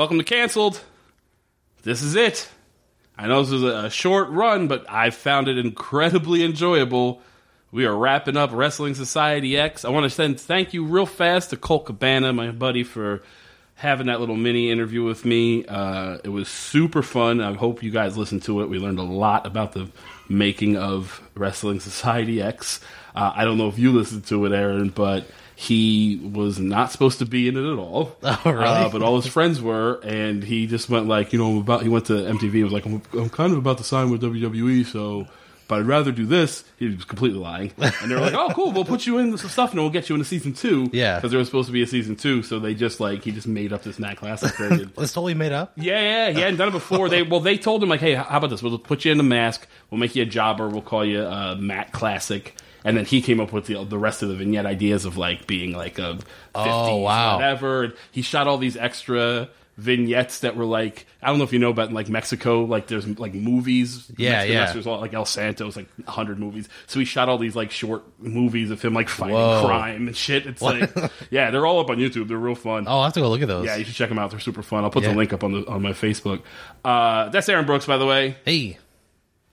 welcome to Cancelled. This is it. I know this is a short run, but I found it incredibly enjoyable. We are wrapping up Wrestling Society X. I want to send thank you real fast to Colt Cabana, my buddy, for having that little mini interview with me. Uh, it was super fun. I hope you guys listened to it. We learned a lot about the making of Wrestling Society X. Uh, I don't know if you listened to it, Aaron, but he was not supposed to be in it at all. Oh, really? Uh, but all his friends were, and he just went like, you know, I'm about. He went to MTV. and was like, I'm, I'm kind of about to sign with WWE, so. But I'd rather do this. He was completely lying, and they were like, "Oh, cool. We'll put you in some stuff, and we'll get you into season two. Yeah. because there was supposed to be a season two. So they just like he just made up this Matt Classic. It's totally made up. Yeah, yeah, he hadn't done it before. They well, they told him like, hey, how about this? We'll put you in a mask. We'll make you a jobber. We'll call you uh, Matt Classic. And then he came up with the the rest of the vignette ideas of like being like a 50s, Oh, wow. whatever. And he shot all these extra vignettes that were like I don't know if you know about like Mexico like there's like movies Yeah, Mexican yeah. wrestlers, like El Santos like 100 movies so he shot all these like short movies of him like fighting Whoa. crime and shit it's like yeah they're all up on YouTube they're real fun Oh, I'll have to go look at those. yeah, you should check them out. They're super fun. I'll put Yeah. the link up on the on my Facebook. Uh, that's Aaron Brooks, by the way. Hey,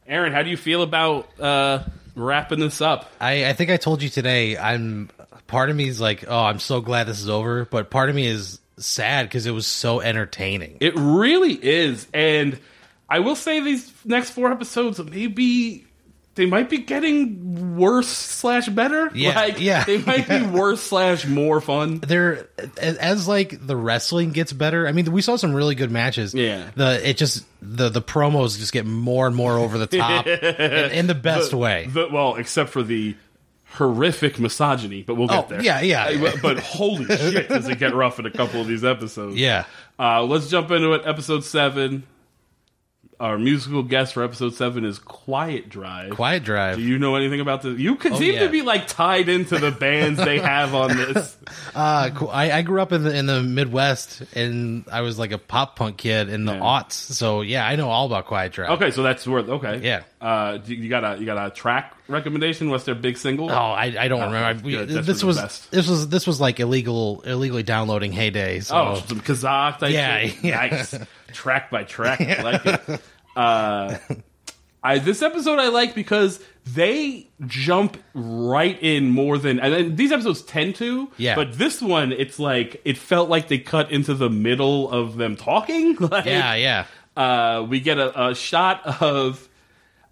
Aaron, how do you feel about uh, wrapping this up? I, I think I told you today. I'm part of me is like, oh, I'm so glad this is over, but part of me is sad because it was so entertaining. It really is, and I will say these next four episodes maybe they might be getting worse slash better. Yeah, like, yeah. they might be worse slash more fun. There, as, as like the wrestling gets better. I mean, we saw some really good matches. Yeah. the it just the the promos just get more and more over the top in, in the best way. The- well, except for the horrific misogyny, but we'll get Oh, there. yeah, yeah. Uh, But, but holy shit, does it get rough in a couple of these episodes? Yeah. Uh, let's jump into it. Episode seven. Our musical guest for episode seven is Quiet Drive. Quiet Drive. Do you know anything about this? You could seem yeah. to be like tied into the bands they have on this. Uh. I, I grew up in the in the Midwest, and I was like a pop punk kid in the Yeah. aughts. So yeah, I know all about Quiet Drive. Okay, so that's worth. Okay, Yeah. Uh, you got a you got a track recommendation? What's their big single? Oh, I, I don't remember. We- good. That's this was best. this was this was like illegal illegally downloading heyday. So Oh, some Kazaa type Yeah, yeah. Track by track. I like it. Uh, I, this episode I like because they jump right in more than and then these episodes tend to. Yeah. But this one, it's like it felt like they cut into the middle of them talking. Like, yeah, yeah. uh, we get a, a shot of.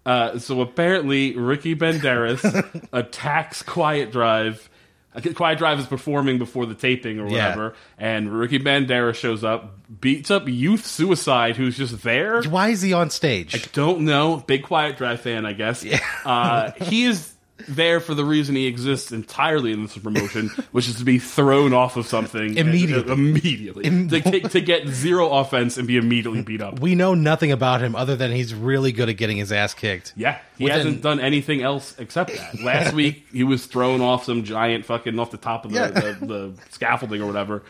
Uh, so apparently, Ricky Banderas attacks Quiet Drive. Uh, Quiet Drive is performing before the taping or Yeah. whatever, and Ricky Banderas shows up, beats up Youth Suicide, who's just there. Why is he on stage? I don't know. Big Quiet Drive fan, I guess. Uh, he is there for the reason he exists entirely in this promotion, which is to be thrown off of something and- Immediately. immediately, to, to, to get zero offense and be immediately beat up. We know nothing about him other than he's really good at getting his ass kicked. Yeah, he Within- hasn't done anything else except that. Last week, he was thrown off some giant fucking off the top of the, Yeah. the, the scaffolding or whatever,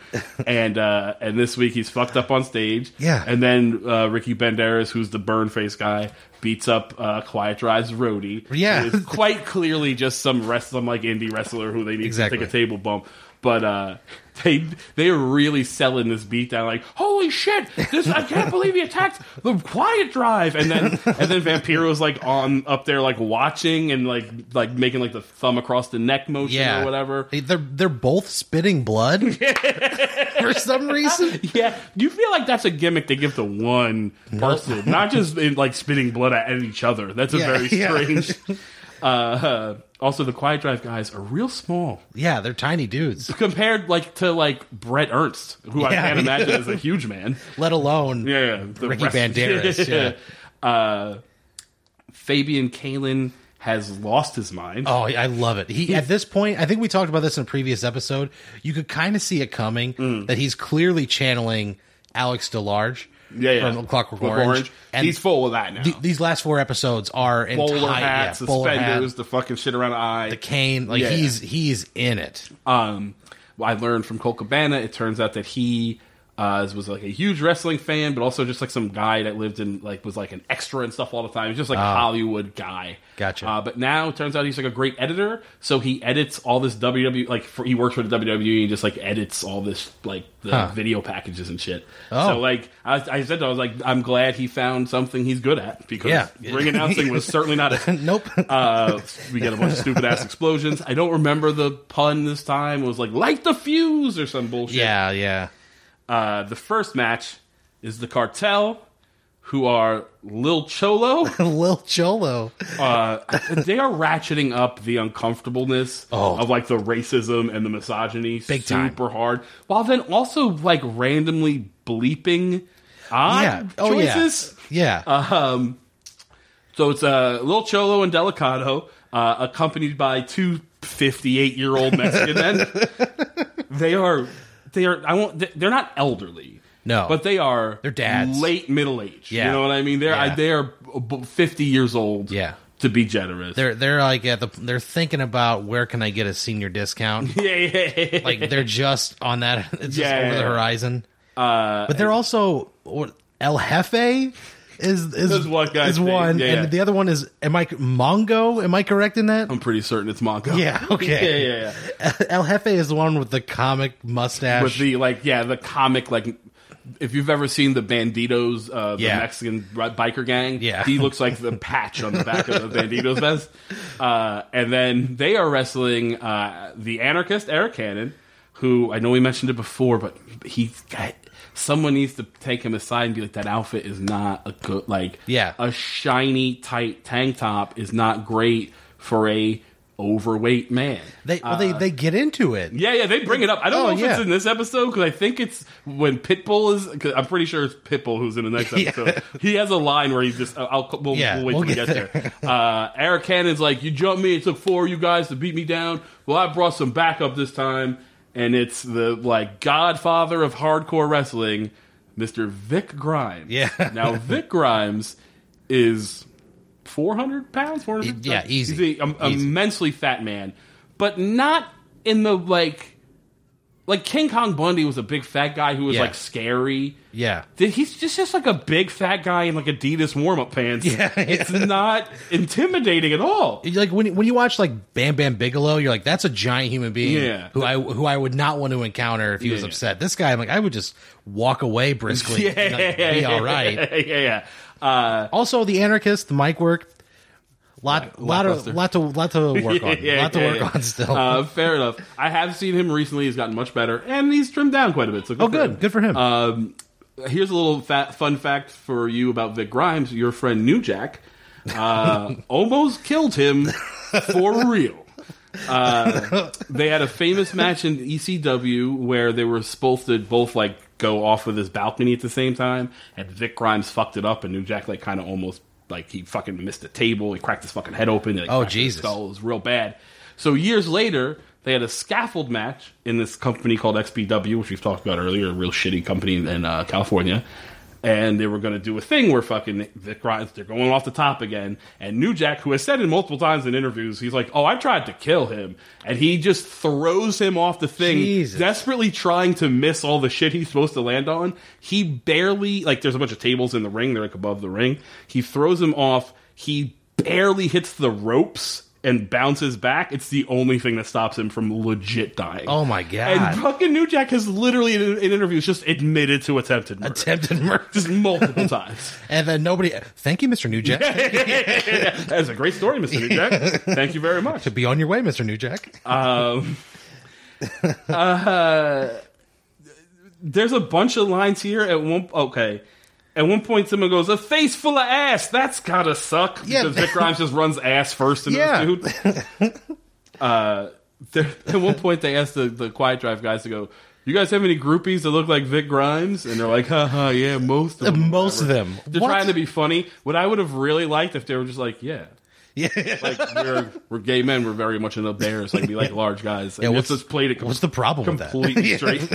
and uh, and this week he's fucked up on stage. Yeah. and then uh, Ricky Banderas, who's the burn face guy, beats up uh, Quiet Drive's roadie. Yeah. is quite clearly just some rest, some like indie wrestler who they need Exactly. to take a table bump. But uh, they they are really selling this beat down like holy shit this I can't believe he attacked the quiet drive and then and then Vampiro's like on up there like watching and like like making like the thumb across the neck motion Yeah, or whatever. They- They're they're both spitting blood for some reason. Yeah, you feel like that's a gimmick they give to one person, not just in, like spitting blood at each other. That's a Yeah, very yeah. strange. uh, also, the Quiet Drive guys are real small Yeah, they're tiny dudes. compared like to like Brett Ernst, who I Yeah. can't imagine is a huge man. Let alone Yeah, yeah. The Ricky Banderas, yeah. Uh, Fabian Kaelin has lost his mind. Oh, I love it. He at this point, I think we talked about this in a previous episode. You could kind of see it coming Mm. that he's clearly channeling Alex DeLarge yeah, yeah. from Clockwork Clockwork Orange. And He's full of that now. th- these last four episodes are Bowler entire- hat, yeah, bowler hat, suspenders, the fucking shit around the eye. the cane. Like Yeah. he's he's in it. um, I learned from Colt Cabana. It turns out that he Uh, was like a huge wrestling fan, but also just like some guy that lived in like was like an extra and stuff all the time. He's just like a Hollywood guy. Gotcha. Uh, but now it turns out he's like a great editor, so he edits all this WWE. Like for, he works for the WWE and just like edits all this like the Huh. video packages and shit. Oh. So like I, I said, I was like, I'm glad he found something he's good at because Yeah. ring announcing was certainly not it. nope. Uh, we get a bunch of stupid ass explosions. I don't remember the pun this time. It was like light the fuse or some bullshit. yeah, yeah. Uh, the first match is the cartel, who are Lil Cholo. Lil Cholo. Uh, they are ratcheting up the uncomfortableness Oh. of like the racism and the misogyny Big time. super hard, while then also like randomly bleeping odd Yeah. Oh choices. yeah. Yeah. Um, so it's uh, Lil Cholo and Delicado, uh, accompanied by two 58 year old Mexican men. They are, they are, I won't, they're not elderly. No. But they are They're dads. late middle age. Yeah. You know what I mean? They're, I, Yeah. they are 50 years old. Yeah. To be generous. they're they're like at the they're thinking about where can I get a senior discount. yeah, yeah, yeah. like they're just on that. It's just Yeah, over the horizon. uh, But they're also what, El Jefe is is one guy's is name, one, yeah, yeah. and the other one is am I Mongo? Am I correct in that? I'm pretty certain it's Mongo. Yeah, okay. yeah, yeah, yeah. El Jefe is the one with the comic mustache. With the like, yeah, the comic like. If you've ever seen the Bandidos, uh, the Yeah. Mexican biker gang, Yeah. he looks like the patch on the back of the Bandidos vest. Uh, and then they are wrestling uh, the anarchist Arik Cannon, who I know we mentioned it before, but he's got someone needs to take him aside and be like, that outfit is not a good like, Yeah. a shiny tight tank top is not great for a overweight man. they well, they they get into it. Yeah, yeah, they bring it up. I don't Oh, know if it's in this episode because I think it's when Pitbull is. Cause I'm pretty sure it's Pitbull who's in the next Yeah. episode. He has a line where he's just. I'll, we'll, Yeah, we'll wait we'll till we get get there. Uh, Arik Cannon's like, "You jumped me. It took four of you guys to beat me down. Well, I brought some backup this time, and it's the like Godfather of hardcore wrestling, Mister Vic Grimes. Yeah. now Vic Grimes is 400 pounds. 400 Yeah, He's easy. a, um, Easy. immensely fat man, but not in the like. Like King Kong Bundy was a big fat guy who was Yeah. like scary. Yeah. He's just, just like a big fat guy in like Adidas warm up pants. Yeah, yeah. It's not intimidating at all. Like when when you watch like Bam Bam Bigelow, you're like, that's a giant human being Yeah. who I who I would not want to encounter if he was Yeah. upset. This guy, I'm like, I would just walk away briskly, and, like, be all right. yeah, yeah. Uh, Also, the anarchist, the mic work, lot lot of lot to lot to work on, yeah, lot to yeah, work yeah. on still. Uh, fair enough. I have seen him recently. He's gotten much better, and he's trimmed down quite a bit. So good oh, good, him. good for him. Um, here's a little fat, fun fact for you about Vic Grimes. Your friend New Jack uh, almost killed him for real. Uh, they had a famous match in ECW where they were supposed to both like go off of this balcony at the same time, and Vic Grimes fucked it up, and New Jack like kind of almost like he fucking missed the table. He cracked his fucking head open. Like, Oh, Jesus. skull. It was real bad. So years later, they had a scaffold match in this company called XPW, which we've talked about earlier, a real shitty company in, uh, California. And they were going to do a thing where fucking Vic Grimes, they're going off the top again. And New Jack, who has said it multiple times in interviews, he's like, "Oh, I tried to kill him," and he just throws him off the thing, Jesus. desperately trying to miss all the shit he's supposed to land on. He barely like there's a bunch of tables in the ring, they're like above the ring. He throws him off. He barely hits the ropes and bounces back. It's the only thing that stops him from legit dying. oh my god! And fucking New Jack has literally in, in interviews just admitted to attempted murder. Attempted murder, just multiple times. and then nobody. Thank you, Mister New Jack. That's a great story, Mr. New Jack. Thank you very much. Be on your way, Mister New Jack. Um, uh, there's a bunch of lines here. At one, okay. At one point, someone goes, "A face full of ass. That's gotta suck." Yeah. Because Vic Grimes just runs ass first into Yeah. this dude. Uh, there, at one point, they asked the, the Quiet Drive guys to go, "You guys have any groupies that look like Vic Grimes?" And they're like, "Haha, yeah, most of them." Most of them. They're What? trying to be funny. What I would have really liked if they were just like, "Yeah." Yeah. like we're we're gay men. We're very much in the bears. Like we like large guys. Yeah, And what's- it's just played it. what's the problem with that? completely straight.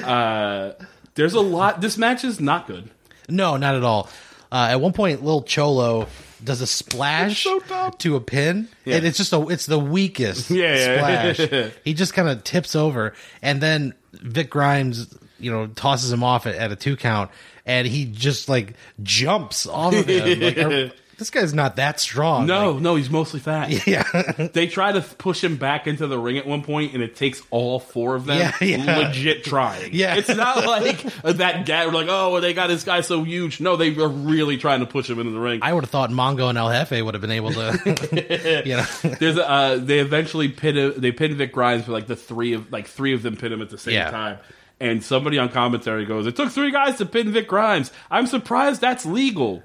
uh, there's a lot. This match is not good. No, not at all. Uh, at one point, Lil Cholo does a splash so to a pin, and it's just a it's the weakest Yeah, yeah. splash. he just kind of tips over, and then Vic Grimes, you know, tosses him off at, at a two count, and he just like jumps off of him. Like, this guy's not that strong. No, Like, no, he's mostly fat. yeah, They try to push him back into the ring at one point, and it takes all four of them Yeah, yeah. legit trying. Yeah. it's not like that guy. Like, oh, well, they got this guy so huge. No, they are really trying to push him into the ring. I would have thought Mongo and El Jefe would have been able to, you know. There's a, uh, they eventually pin him, they pin Vic Grimes, but like the three of like three of them pin him at the same Yeah. time. And somebody on commentary goes, "It took three guys to pin Vic Grimes. I'm surprised that's legal."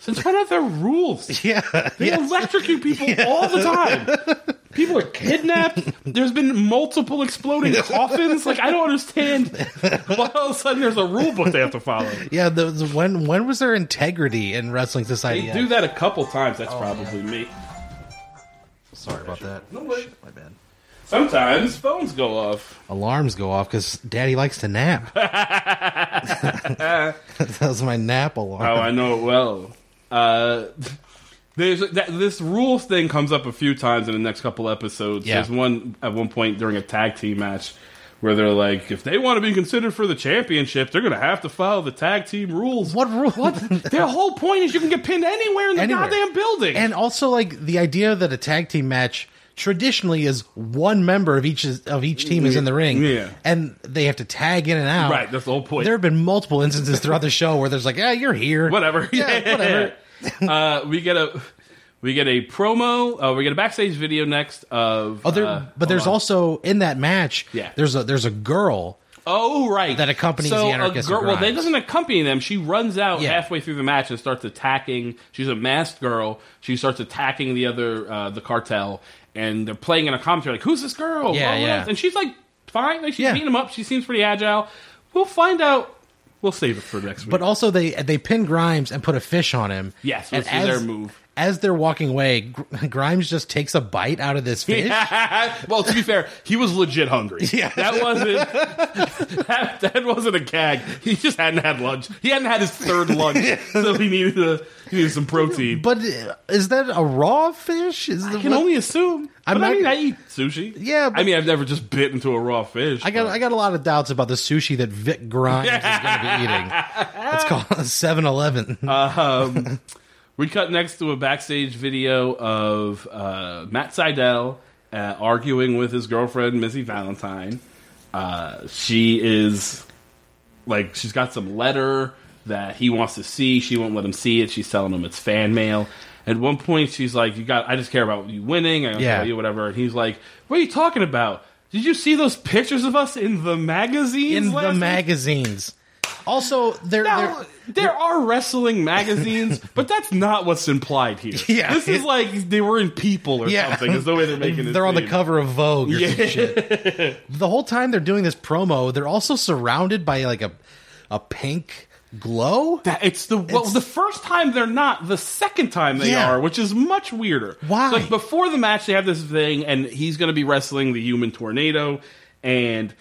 Since when are there rules? Yeah, They yeah. electrocute people all the time. People are kidnapped. There's been multiple exploding coffins. Like I don't understand why all of a sudden there's a rule book they have to follow. Yeah, the, the, when when was there integrity in wrestling society? They do that a couple times. That's oh, probably me. Sorry about that. No way. My bad. Sometimes phones go off. Alarms go off because Daddy likes to nap. that was my nap alarm. Oh, I know it well. Uh, there's that, this rules thing comes up a few times in the next couple episodes. Yeah. There's one at one point during a tag team match where they're like, if they want to be considered for the championship, they're going to have to follow the tag team rules. what rule? What? Their whole point is you can get pinned anywhere in the Anywhere. goddamn building. and also, like the idea that a tag team match traditionally is one member of each of each team is in the ring, Yeah. and they have to tag in and out. right, that's the whole point. There have been multiple instances throughout the show where there's like, yeah, you're here, whatever. Yeah, whatever. uh, we get a we get a promo. Uh, we get a backstage video next of. Oh, there, uh, but there's on. also in that match. Yeah. there's a there's a girl. Oh, right. That accompanies so the Anarchist girl, Well, that doesn't accompany them. She runs out Yeah. halfway through the match and starts attacking. She's a masked girl. She starts attacking the other, uh, the cartel, and they're playing in a commentary like, "Who's this girl?" Yeah, Oh, yeah. And she's like, fine. Like she's Yeah. beating them up. She seems pretty agile. We'll find out. We'll save it for next week. But also they they pin Grimes and put a fish on him. Yes, and which is their move. As they're walking away, Gr- Grimes just takes a bite out of this fish. well, to be fair, he was legit hungry. Yeah. that wasn't that, that wasn't a gag. He just hadn't had lunch. He hadn't had his third lunch, so he needed a, he needed some protein. But uh, is that a raw fish? Is I the, can only assume. I'm but I not- mean, I eat sushi. Yeah, I mean, I've never just bit into a raw fish. I got but- I got a lot of doubts about the sushi that Vic Grimes is going to be eating. It's called 7-Eleven. um, we cut next to a backstage video of uh, Matt Sydal uh, arguing with his girlfriend Missy Valentine. Uh, she is like she's got some letter that he wants to see. She won't let him see it. She's telling him it's fan mail. At one point, she's like, "You got. I just care about you winning. I don't care about you, whatever." And he's like, "What are you talking about? Did you see those pictures of us in the magazines? in the week?" magazines. Also, they're, Now, there are wrestling magazines, but that's not what's implied here. Yeah. this is like they were in People or Yeah. something. Is the way they're making it. they're on the cover of Vogue or Yeah. The whole time they're doing this promo, they're also surrounded by like a a pink glow. That- It's the well, It's- the first time they're not. The second time they Yeah. are, which is much weirder. Why? Like before the match, they have this thing, and he's going to be wrestling the Human Tornado, and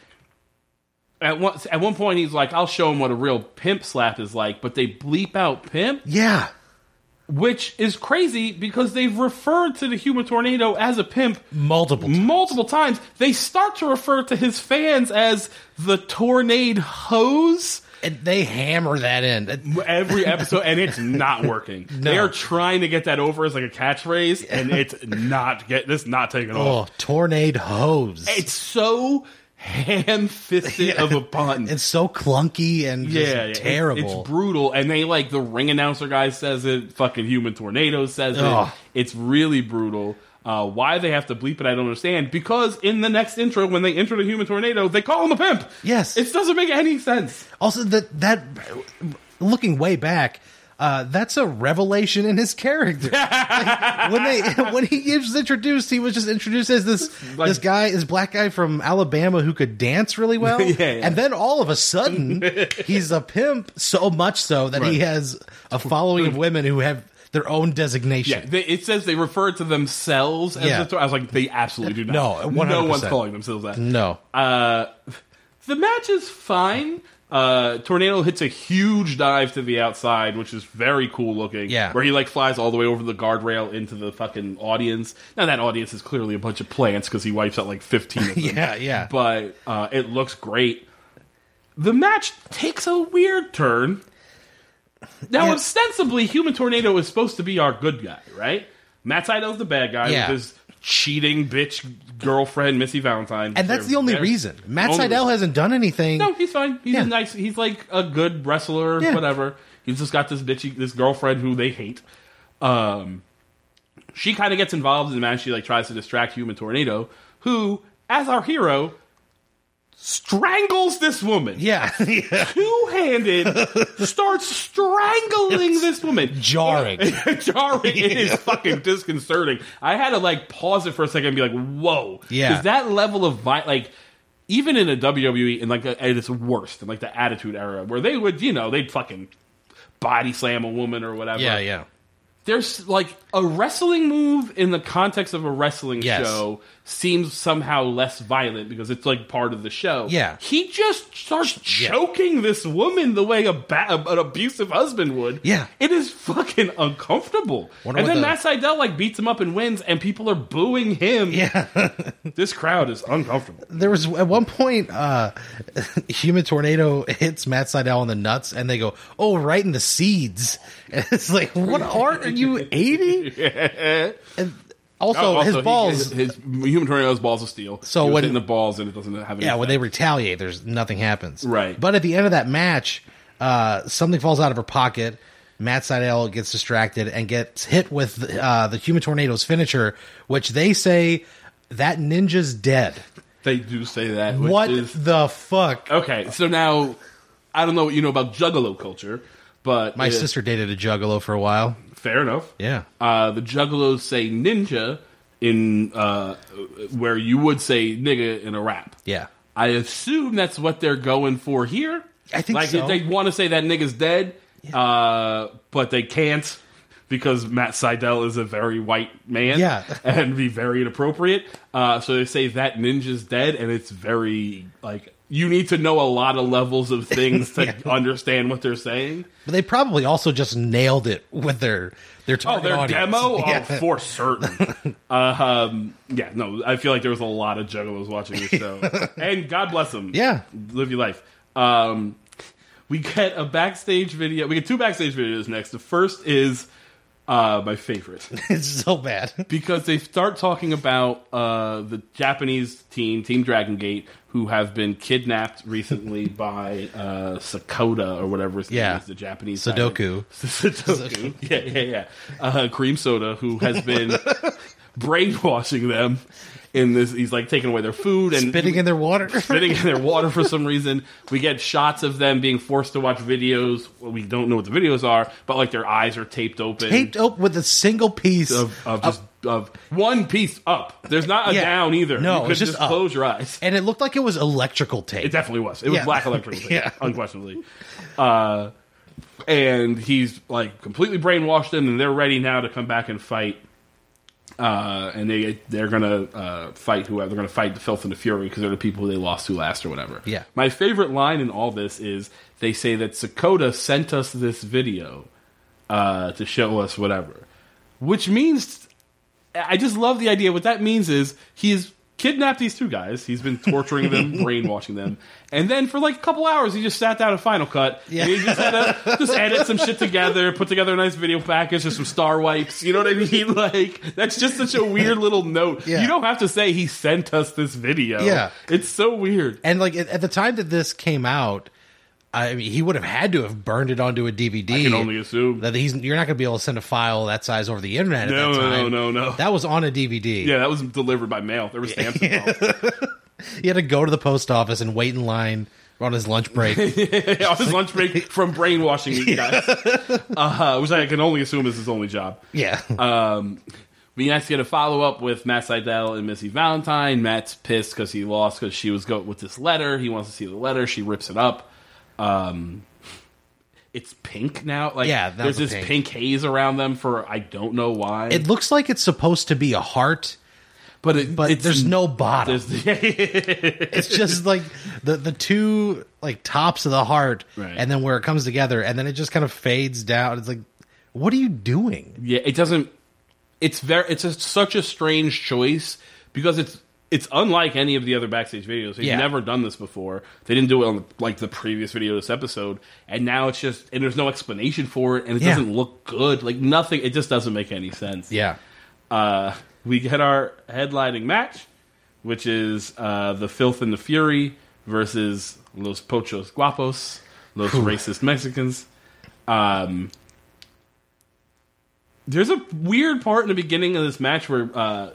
at one at one point he's like, "I'll show him what a real pimp slap is like," but they bleep out pimp. Yeah. which is crazy because they've referred to the human tornado as a pimp Multiple times. multiple times. They start to refer to his fans as the tornado hoes And they hammer that in. every episode, and it's not working. They are trying to get that over as like a catchphrase, and it's not get this not taking off. Oh, tornado hoes. It's so ham fisted of a pun. It's so clunky and yeah, yeah, it's- terrible. It's, brutal, and they like the ring announcer guy says it. Fucking human tornado says Ugh. it. It's really brutal. Uh, why they have to bleep it, I don't understand. Because in the next intro, when they enter the human tornado, they call him a pimp. Yes. it doesn't make any sense. also, that that looking way back, uh, that's a revelation in his character. Like, when they when he was introduced, he was just introduced as this Like- this guy, this black guy from Alabama who could dance really well. Yeah, yeah. And then all of a sudden, he's a pimp. So much so that he has a following of women who have their own designation. Yeah, they, it says they refer to themselves as Yeah. the I was like, they absolutely do not. No, no one's calling themselves that. No. Uh, the match is fine. Uh, Tornado hits a huge dive to the outside, which is very cool looking. Yeah. Where he like flies all the way over the guardrail into the fucking audience. Now that audience is clearly a bunch of plants because he wipes out like 15 of them. Yeah, yeah. But uh, it looks great. The match takes a weird turn. Now, Yeah. ostensibly, Human Tornado is supposed to be our good guy, right? Matt Sydal's the bad guy Yeah. with his cheating bitch girlfriend, Missy Valentine. and that's the only reason. Matt only Sydal reason. hasn't done anything. No, he's fine. He's Yeah. nice. He's like a good wrestler, Yeah. whatever. He's just got this bitchy, this girlfriend who they hate. Um, she kind of gets involved in the match. She like tries to distract Human Tornado, who, as our hero, strangles this woman. Yeah, yeah. Two-handed, starts strangling this woman. jarring. jarring. It is fucking disconcerting. I had to like pause it for a second and be like, "Whoa!" Yeah. Is that level of vi- like even in a WWE in like at its worst in like the Attitude Era where they would you know they'd fucking body slam a woman or whatever. Yeah, yeah. There's like a wrestling move in the context of a wrestling Yes. show seems somehow less violent because it's like part of the show. Yeah. He just starts choking this woman the way a ba- an abusive husband would. Yeah. It is fucking uncomfortable. Wonder and then the- Matt Sydal like beats him up and wins and people are booing him. Yeah. This crowd is uncomfortable. there was at one point uh human tornado hits matt Sydal in the nuts and they go oh right in the seeds and it's like what art are you 80 and also, Oh, his he- balls his, his human tornado's balls of steel. So He was when- hitting the balls and it doesn't have any yeah when they effect. retaliate there's nothing happens Right. but at the end of that match uh something falls out of her pocket Matt Sydal gets distracted and gets hit with uh, the Human Tornado's finisher, which they say that ninja's dead. they do say that. Which What is, the fuck? Okay, so now I don't know what you know about Juggalo culture, but My uh, sister dated a juggalo for a while. Fair enough. Yeah. Uh, the Juggalos say ninja in uh, where you would say nigga in a rap. Yeah. I assume that's what they're going for here. I think like so. they want to say that nigga's dead, uh, but they can't because Matt Sydal is a very white man, Yeah. and be very inappropriate. Uh, so they say that ninja's dead, and it's very like you need to know a lot of levels of things to understand what they're saying. But they probably also just nailed it with their their Oh, their audience. demo? Yeah. Oh, for certain. uh, um, yeah, no, I feel like there was a lot of juggalos watching this show. and God bless them. Yeah. Live your life. Um, we get a backstage video. We get two backstage videos next. The first is uh, my favorite it's so bad. because they start talking about uh, the Japanese team, Team Dragon Gate, who have been kidnapped recently by uh, Sakota or whatever his Yeah. name is, the Japanese Sudoku. Sudoku. yeah, yeah, yeah. Uh, Cream Soda, who has been brainwashing them in this. He's like taking away their food and Spitting in their water. spitting in their water for some reason. We get shots of them being forced to watch videos. Well, we don't know what the videos are, but like their eyes are taped open. Taped open with a single piece of, of just of one piece up. There's not a Yeah. down either. No, you could it's just up. close your eyes. and it looked like it was electrical tape. It definitely was. It was Yeah. black electrical tape, Yeah. unquestionably. Uh, and he's like completely brainwashed them, and they're ready now to come back and fight. Uh, and they they're gonna uh, fight whoever they're gonna fight the filth and the fury because they're the people they lost to last or whatever. Yeah. My favorite line in all this is they say that Sakota sent us this video uh, to show us whatever, which means I just love the idea. What that means is he's kidnapped these two guys. He's been torturing them, brainwashing them, and then for like a couple hours, he just sat down at Final Cut. Yeah. he just had to just edit some shit together, put together a nice video package, just some star wipes. You know what I mean? Like that's just such a weird little note. Yeah. You don't have to say he sent us this video. Yeah. it's so weird. and like at the time that this came out, I mean, he would have had to have burned it onto a DVD. I can only assume. that he's you're not going to be able to send a file that size over the internet. No, at that no, time. no, no. That was on a DVD. Yeah, that was delivered by mail. There was stamps involved. He had to go to the post office and wait in line on his lunch break. on his lunch break from brainwashing these guys, uh, which I can only assume is his only job. yeah. Um, we next get a follow up with Matt Sydal and Missy Valentine. Matt's pissed because he lost because she was go with this letter. He wants to see the letter. She rips it up. Um, it's pink now. Like Yeah, there's this pink. pink. haze around them for I don't know why. it looks like it's supposed to be a heart, but it, but there's no bottom. there's- it's just like the the two like tops of the heart, Right. and then where it comes together, and then it just kind of fades down. It's like, what are you doing? Yeah, it doesn't. It's very. It's a, such a strange choice because it's it's unlike any of the other backstage videos. They've Yeah. never done this before. They didn't do it on like the previous video this episode, and now it's just and there's no explanation for it, and it Yeah. doesn't look good. Like nothing. It just doesn't make any sense. Yeah, Uh, we get our headlining match, which is uh, the Filth and the Fury versus Los Pochos Guapos, Los Racist Mexicans. Um, there's a weird part in the beginning of this match where uh,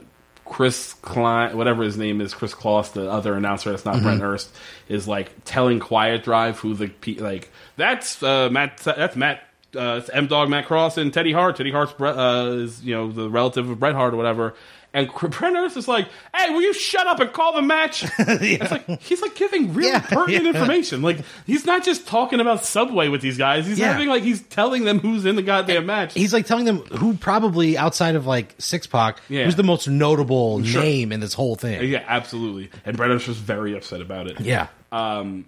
Chris Klein, whatever his name is, Chris Kloss, the other announcer that's not Brett Ernst, is like telling Quiet Drive who the like that's uh, Matt that's Matt uh, M Dog Matt Cross and Teddy Hart. Teddy Hart's uh, is you know the relative of Bret Hart or whatever. And Ernst is like, "Hey, will you shut up and call the match?" It's like he's like giving really Yeah, pertinent yeah. information. Like he's not just talking about Subway with these guys. He's Yeah. having like he's telling them who's in the goddamn match. he's like telling them who probably outside of like Six Pac, Yeah. who's the most notable Sure. name in this whole thing. Yeah, absolutely. And Ernst was very upset about it. Yeah, um,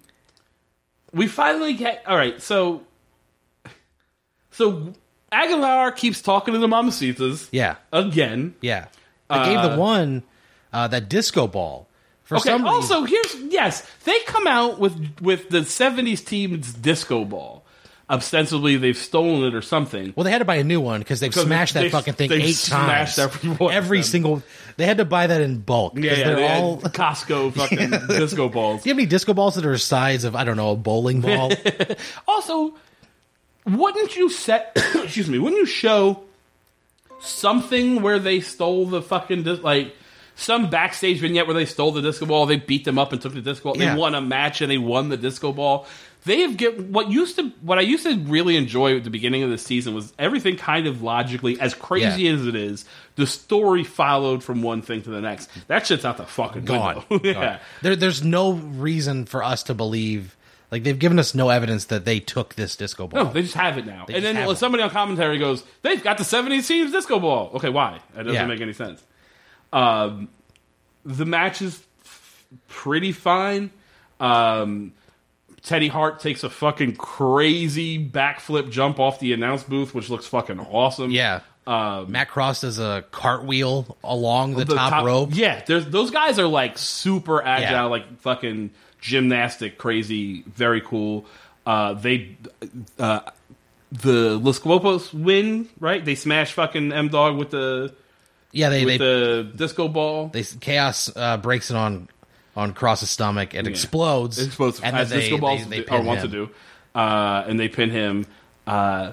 We finally get all right. So, so Aguilar keeps talking to the Mamacitas yeah, again. yeah. I gave the one uh, that disco ball for Okay. some reason. Also, here's yes, they come out with with the '70s team's disco ball. Ostensibly, they've stolen it or something. Well, they had to buy a new one because they've smashed that they- fucking thing they eight smashed times. every one Every single. They had to buy that in bulk. Yeah, yeah. they're They all. Costco fucking disco balls. Do you have any disco balls that are the size of I don't know a bowling ball? Also, wouldn't you set? excuse me. Wouldn't you show something where they stole the fucking dis- like some backstage vignette where they stole the disco ball? They beat them up and took the disco. ball. Yeah. They won a match and they won the disco ball. They have get what used to what I used to really enjoy at the beginning of the season was everything kind of logically as crazy Yeah. as it is. The story followed from one thing to the next. That shit's out the fucking Gone. yeah. Gone. There, there's no reason for us to believe. Like they've given us no evidence that they took this disco ball. No, they just have it now. and then it. somebody on commentary goes, "They've got the '70s team's disco ball." Okay, why? That doesn't Yeah. make any sense. Um, the match is f- pretty fine. Um, Teddy Hart takes a fucking crazy backflip jump off the announce booth, which looks fucking awesome. Yeah. Um, Matt Cross does a cartwheel along the, the top, rope. Yeah, those guys are like super agile, Yeah. like fucking gymnastic, crazy, very cool. Uh, they, uh, the Los Guapos win, right? They smash fucking M Dog with the Yeah, they with they, the disco ball. they chaos uh, breaks it on on Cross's stomach and explodes. It explodes and as disco balls they or pin want to do, uh, and they pin him. Uh,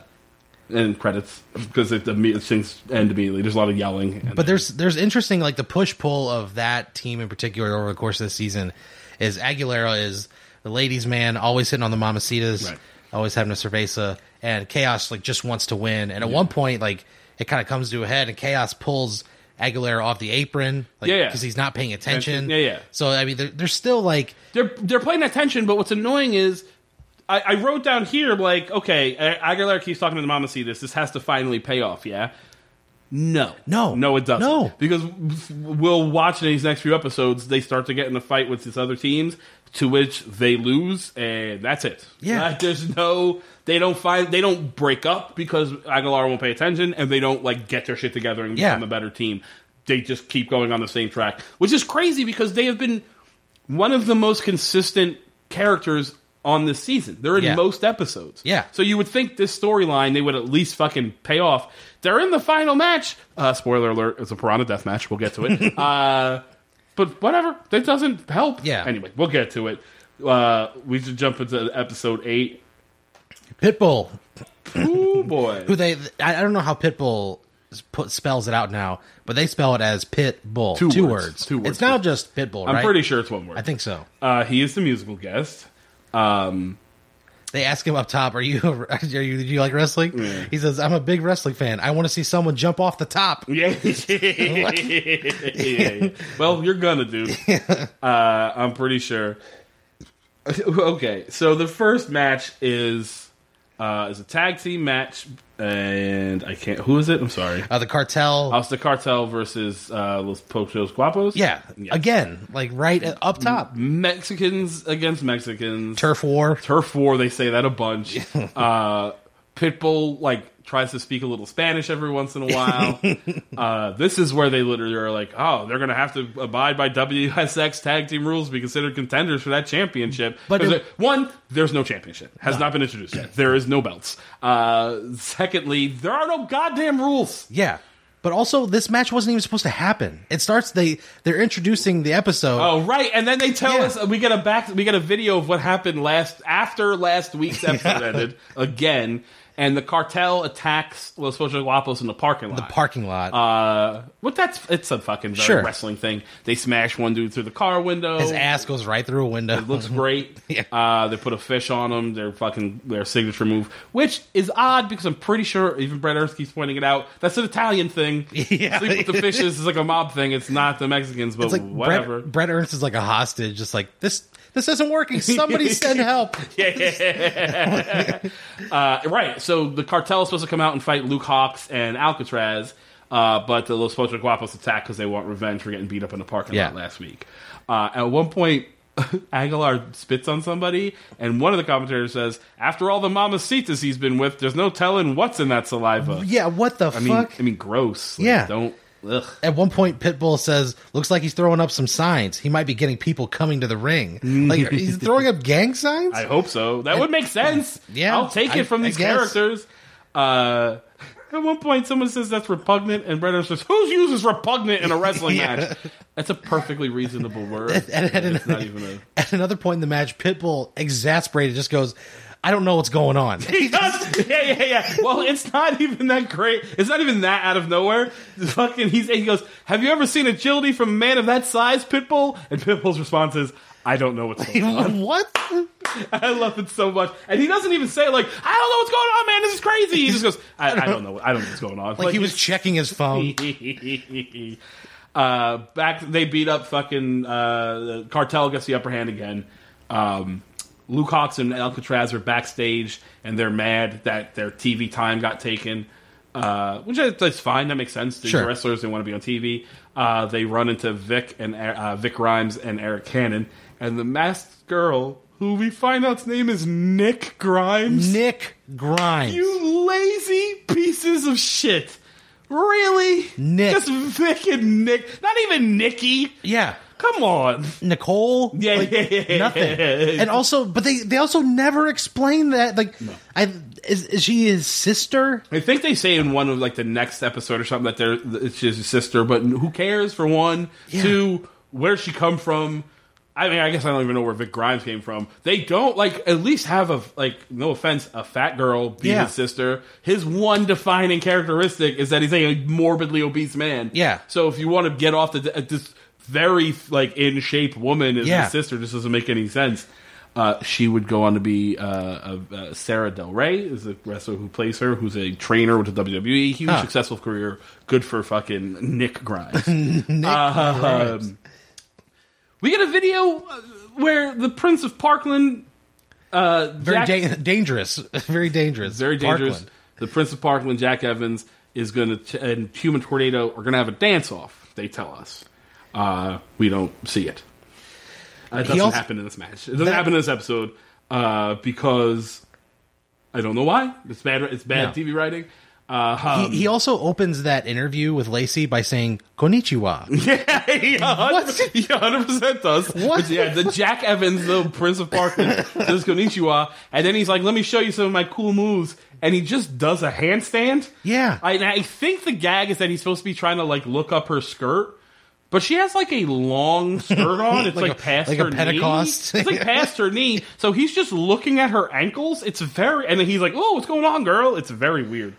and credits because it, imme- things end immediately. There's a lot of yelling. But there's there's interesting like the push pull of that team in particular over the course of the season is Aguilera is the ladies man always hitting on the mamacitas, Right. always having a cerveza, and Chaos like just wants to win. And at one point like it kind of comes to a head and Chaos pulls Aguilera off the apron, like, Yeah, yeah. because he's not paying attention. Yeah, yeah. So I mean, they're, they're still like, they're they're playing attention, but what's annoying is I, I wrote down here like, okay, Aguilera keeps talking to the mama. See this. This has to finally pay off. Yeah. No, No. no, it doesn't. No. because we'll watch in these next few episodes. They start to get in a fight with these other teams, to which they lose, and that's it. Yeah. Uh, there's no. They don't find. They don't break up because Aguilar won't pay attention, and they don't like get their shit together and Yeah. become a better team. They just keep going on the same track, which is crazy because they have been one of the most consistent characters on this season. They're in Yeah. most episodes. Yeah. So you would think this storyline they would at least fucking pay off. They're in the final match. Uh, spoiler alert: it's a Piranha Death match. We'll get to it. uh, but whatever, that doesn't help. Yeah. Anyway, we'll get to it. Uh, we should jump into episode eight. Pitbull, Ooh boy. who they I I don't know how Pitbull put spells it out now, but they spell it as Pit Bull. Two Two, words. words. Two words. It's now just Pitbull, I'm right? pretty sure it's one word. I think so. uh, he is the musical guest. Um, They ask him up top, "Are you are you do you like wrestling?" He says, "I'm a big wrestling fan. I want to see someone jump off the top." Yeah. Yeah. Well, you're gonna, do. Uh, I'm pretty sure. Okay, so the first match is uh, is a tag team match, and I can't. Who is it? I'm sorry. Uh, the cartel. House the Cartel versus uh, Los Pochos Guapos. yeah, again, like right up top. Mexicans against Mexicans. Turf war. Turf war. They say that a bunch. uh, Pitbull like tries to speak a little Spanish every once in a while. uh, this is where they literally are like, oh, they're going to have to abide by WSX tag team rules, to be considered contenders for that championship. But it- one, there's no championship, has not been introduced yet. There is no belts. Uh, secondly, there are no goddamn rules. Yeah. But also, this match wasn't even supposed to happen. It starts they they're introducing the episode. Oh right, and then they tell Yeah. us we get a back we get a video of what happened last after last week's episode ended again, and the cartel attacks Los Guapos in the parking lot. the parking lot. Uh, what that's it's a fucking Sure. wrestling thing. They smash one dude through the car window. His ass goes right through a window. It looks great. Yeah. uh, they put a fish on him. Their fucking their signature move, which is odd because I'm pretty sure even Brett Ernst keeps pointing it out. That's an Italian thing. Yeah. Sleep with the fishes is like a mob thing. It's not the Mexicans, but it's like whatever. Brett, Brett Ernst is like a hostage, just like this. This isn't working. Somebody send help. Yeah. uh, right. So the cartel is supposed to come out and fight Luke Hawx and Alcatraz, uh, but the Los Pochos Guapos attack because they want revenge for getting beat up in the parking Yeah. lot last week. Uh, at one point, Aguilar spits on somebody, and one of the commentators says, "After all the mamacitas he's been with, there's no telling what's in that saliva." Yeah, what the I mean, fuck? I mean, gross. Like, Yeah. don't. Ugh. At one point, Pitbull says, "Looks like he's throwing up some signs. He might be getting people coming to the ring. Like he's throwing up gang signs." I hope so. That would make sense. Yeah, I'll take it I- from I these guess. characters. Uh, at one point, someone says that's repugnant, and Brett Ernst says, "Who uses repugnant in a wrestling Yeah. match?" That's a perfectly reasonable word. And- and- it's not even a. At another point in the match, Pitbull, exasperated, just goes, "I don't know what's going on." He does. Yeah, yeah, yeah. Well, it's not even that great. It's not even that out of nowhere. Fucking, he's, he goes, "Have you ever seen agility from a man of that size, Pitbull?" And Pitbull's response is, "I don't know what's going on." what? I love it so much, and he doesn't even say like, "I don't know what's going on, man. This is crazy." He just goes, "I, I don't know. I don't know what's going on." Like he was checking his phone. uh, back they beat up fucking uh, the cartel gets the upper hand again. Um, Luke Hawx and Alcatraz are backstage and they're mad that their TV time got taken, uh, which is that's fine. That makes sense. These Sure. wrestlers they want to be on TV. Uh, they run into Vic and uh, Vic Grimes and Arik Cannon and the masked girl. Who we find out's name is Nick Grimes. Nick Grimes. You lazy pieces of shit. Really? Nick. Just Vic and Nick. Not even Nikki. yeah. Come on. Nicole, Yeah, like, yeah, yeah, nothing, yeah. and also, but they they also never explain that. Like, I is, is she his sister? I think they say in one of like the next episode or something that they're it's his sister, but who cares for one? Yeah. Two, where'd she come from? I mean, I guess I don't even know where Vic Grimes came from. They don't like at least have a like no offense, a fat girl be Yeah. his sister. His one defining characteristic is that he's a morbidly obese man. Yeah. So if you want to get off the uh, this very like in shape woman is Yeah. his sister, just doesn't make any sense. Uh, she would go on to be uh, uh, Sara Del Rey, is a wrestler who plays her, who's a trainer with the WWE. Huge Huh. successful career. Good for fucking Nick Grimes. Nick Grimes. Um, we get a video uh, where the Prince of Parkland, uh, Very Jack- da- dangerous. Very dangerous. very dangerous. Parkland. The Prince of Parkland, Jack Evans, is going to and Human Tornado are going to have a dance off. They tell us. Uh, we don't see it. It doesn't also- happen in this match. It doesn't That- happen in this episode uh, because I don't know why. It's bad. It's bad No. TV writing. Uh, um, He, he also opens that interview with Lacey by saying "Konnichiwa." Yeah, he 100%, does. What? But yeah, the Jack Evans, the Prince of Parkland, says konnichiwa, and then he's like, let me show you some of my cool moves, and he just does a handstand. Yeah. I, I think the gag is that he's supposed to be trying to, like, look up her skirt, but she has, like, a long skirt on. It's, Like like, a- past like a her Pentecost. knee. It's, like, past her knee, so he's just looking at her ankles. It's very, and then he's like, oh, what's going on, girl? It's very weird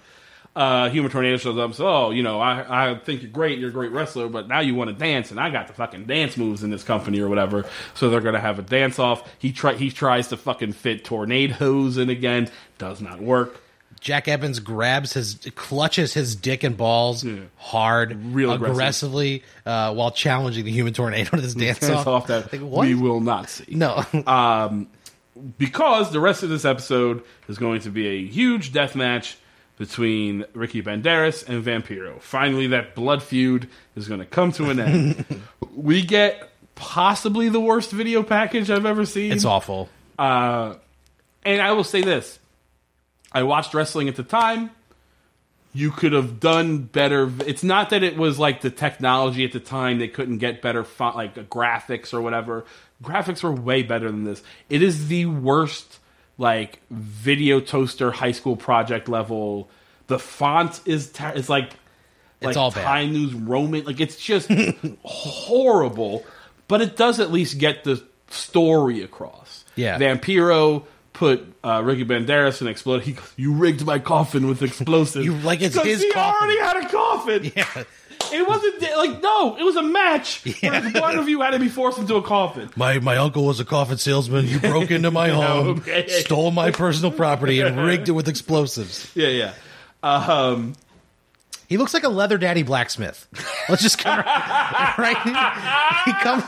uh, Human Tornado shows up So, "Oh, you know, I, I think you're great. You're a great wrestler, but now you want to dance, and I got the fucking dance moves in this company or whatever." So they're gonna have a dance off. He try he tries to fucking fit tornadoes in again. Does not work. Jack Evans grabs his, clutches his dick and balls hard, Real aggressive. aggressively, uh, while challenging the human tornado to this dance off. off that Like, what? we will not see. no, Um, because the rest of this episode is going to be a huge death match between Ricky Banderas and Vampiro. Finally, that blood feud is going to come to an end. we get possibly the worst video package I've ever seen. It's awful. Uh, and I will say this: I watched wrestling at the time. You could have done better. It's not that it was like the technology at the time; they couldn't get better, font, like graphics or whatever. Graphics were way better than this. It is the worst, like video toaster high school project level. The font is ter- is like like all bad. News Roman. Like it's just horrible, but it does at least get the story across. Yeah. Vampiro put uh, Ricky Banderas in explode. He "You rigged my coffin with explosives." You- like it's his he coffin. already had a coffin. Yeah. It wasn't like no, it was a match. where one of you had to be forced into a coffin. My my uncle was a coffin salesman. You broke into my home, okay. stole my personal property, and rigged it with explosives. Yeah, yeah. Um, He looks like a leather daddy blacksmith. Let's just come right. He comes.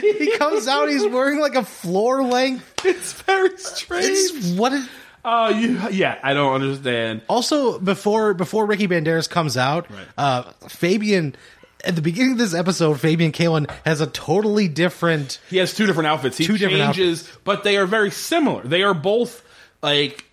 He comes out. He's wearing like a floor length. it's very strange. It's what. Is, Oh, you, yeah, I don't understand. also, before before Ricky Banderas comes out, Right. uh, Fabian. At the beginning of this episode, Fabian Kaelin has a totally different. He has two different outfits. He Two different changes, but they are very similar. They are both like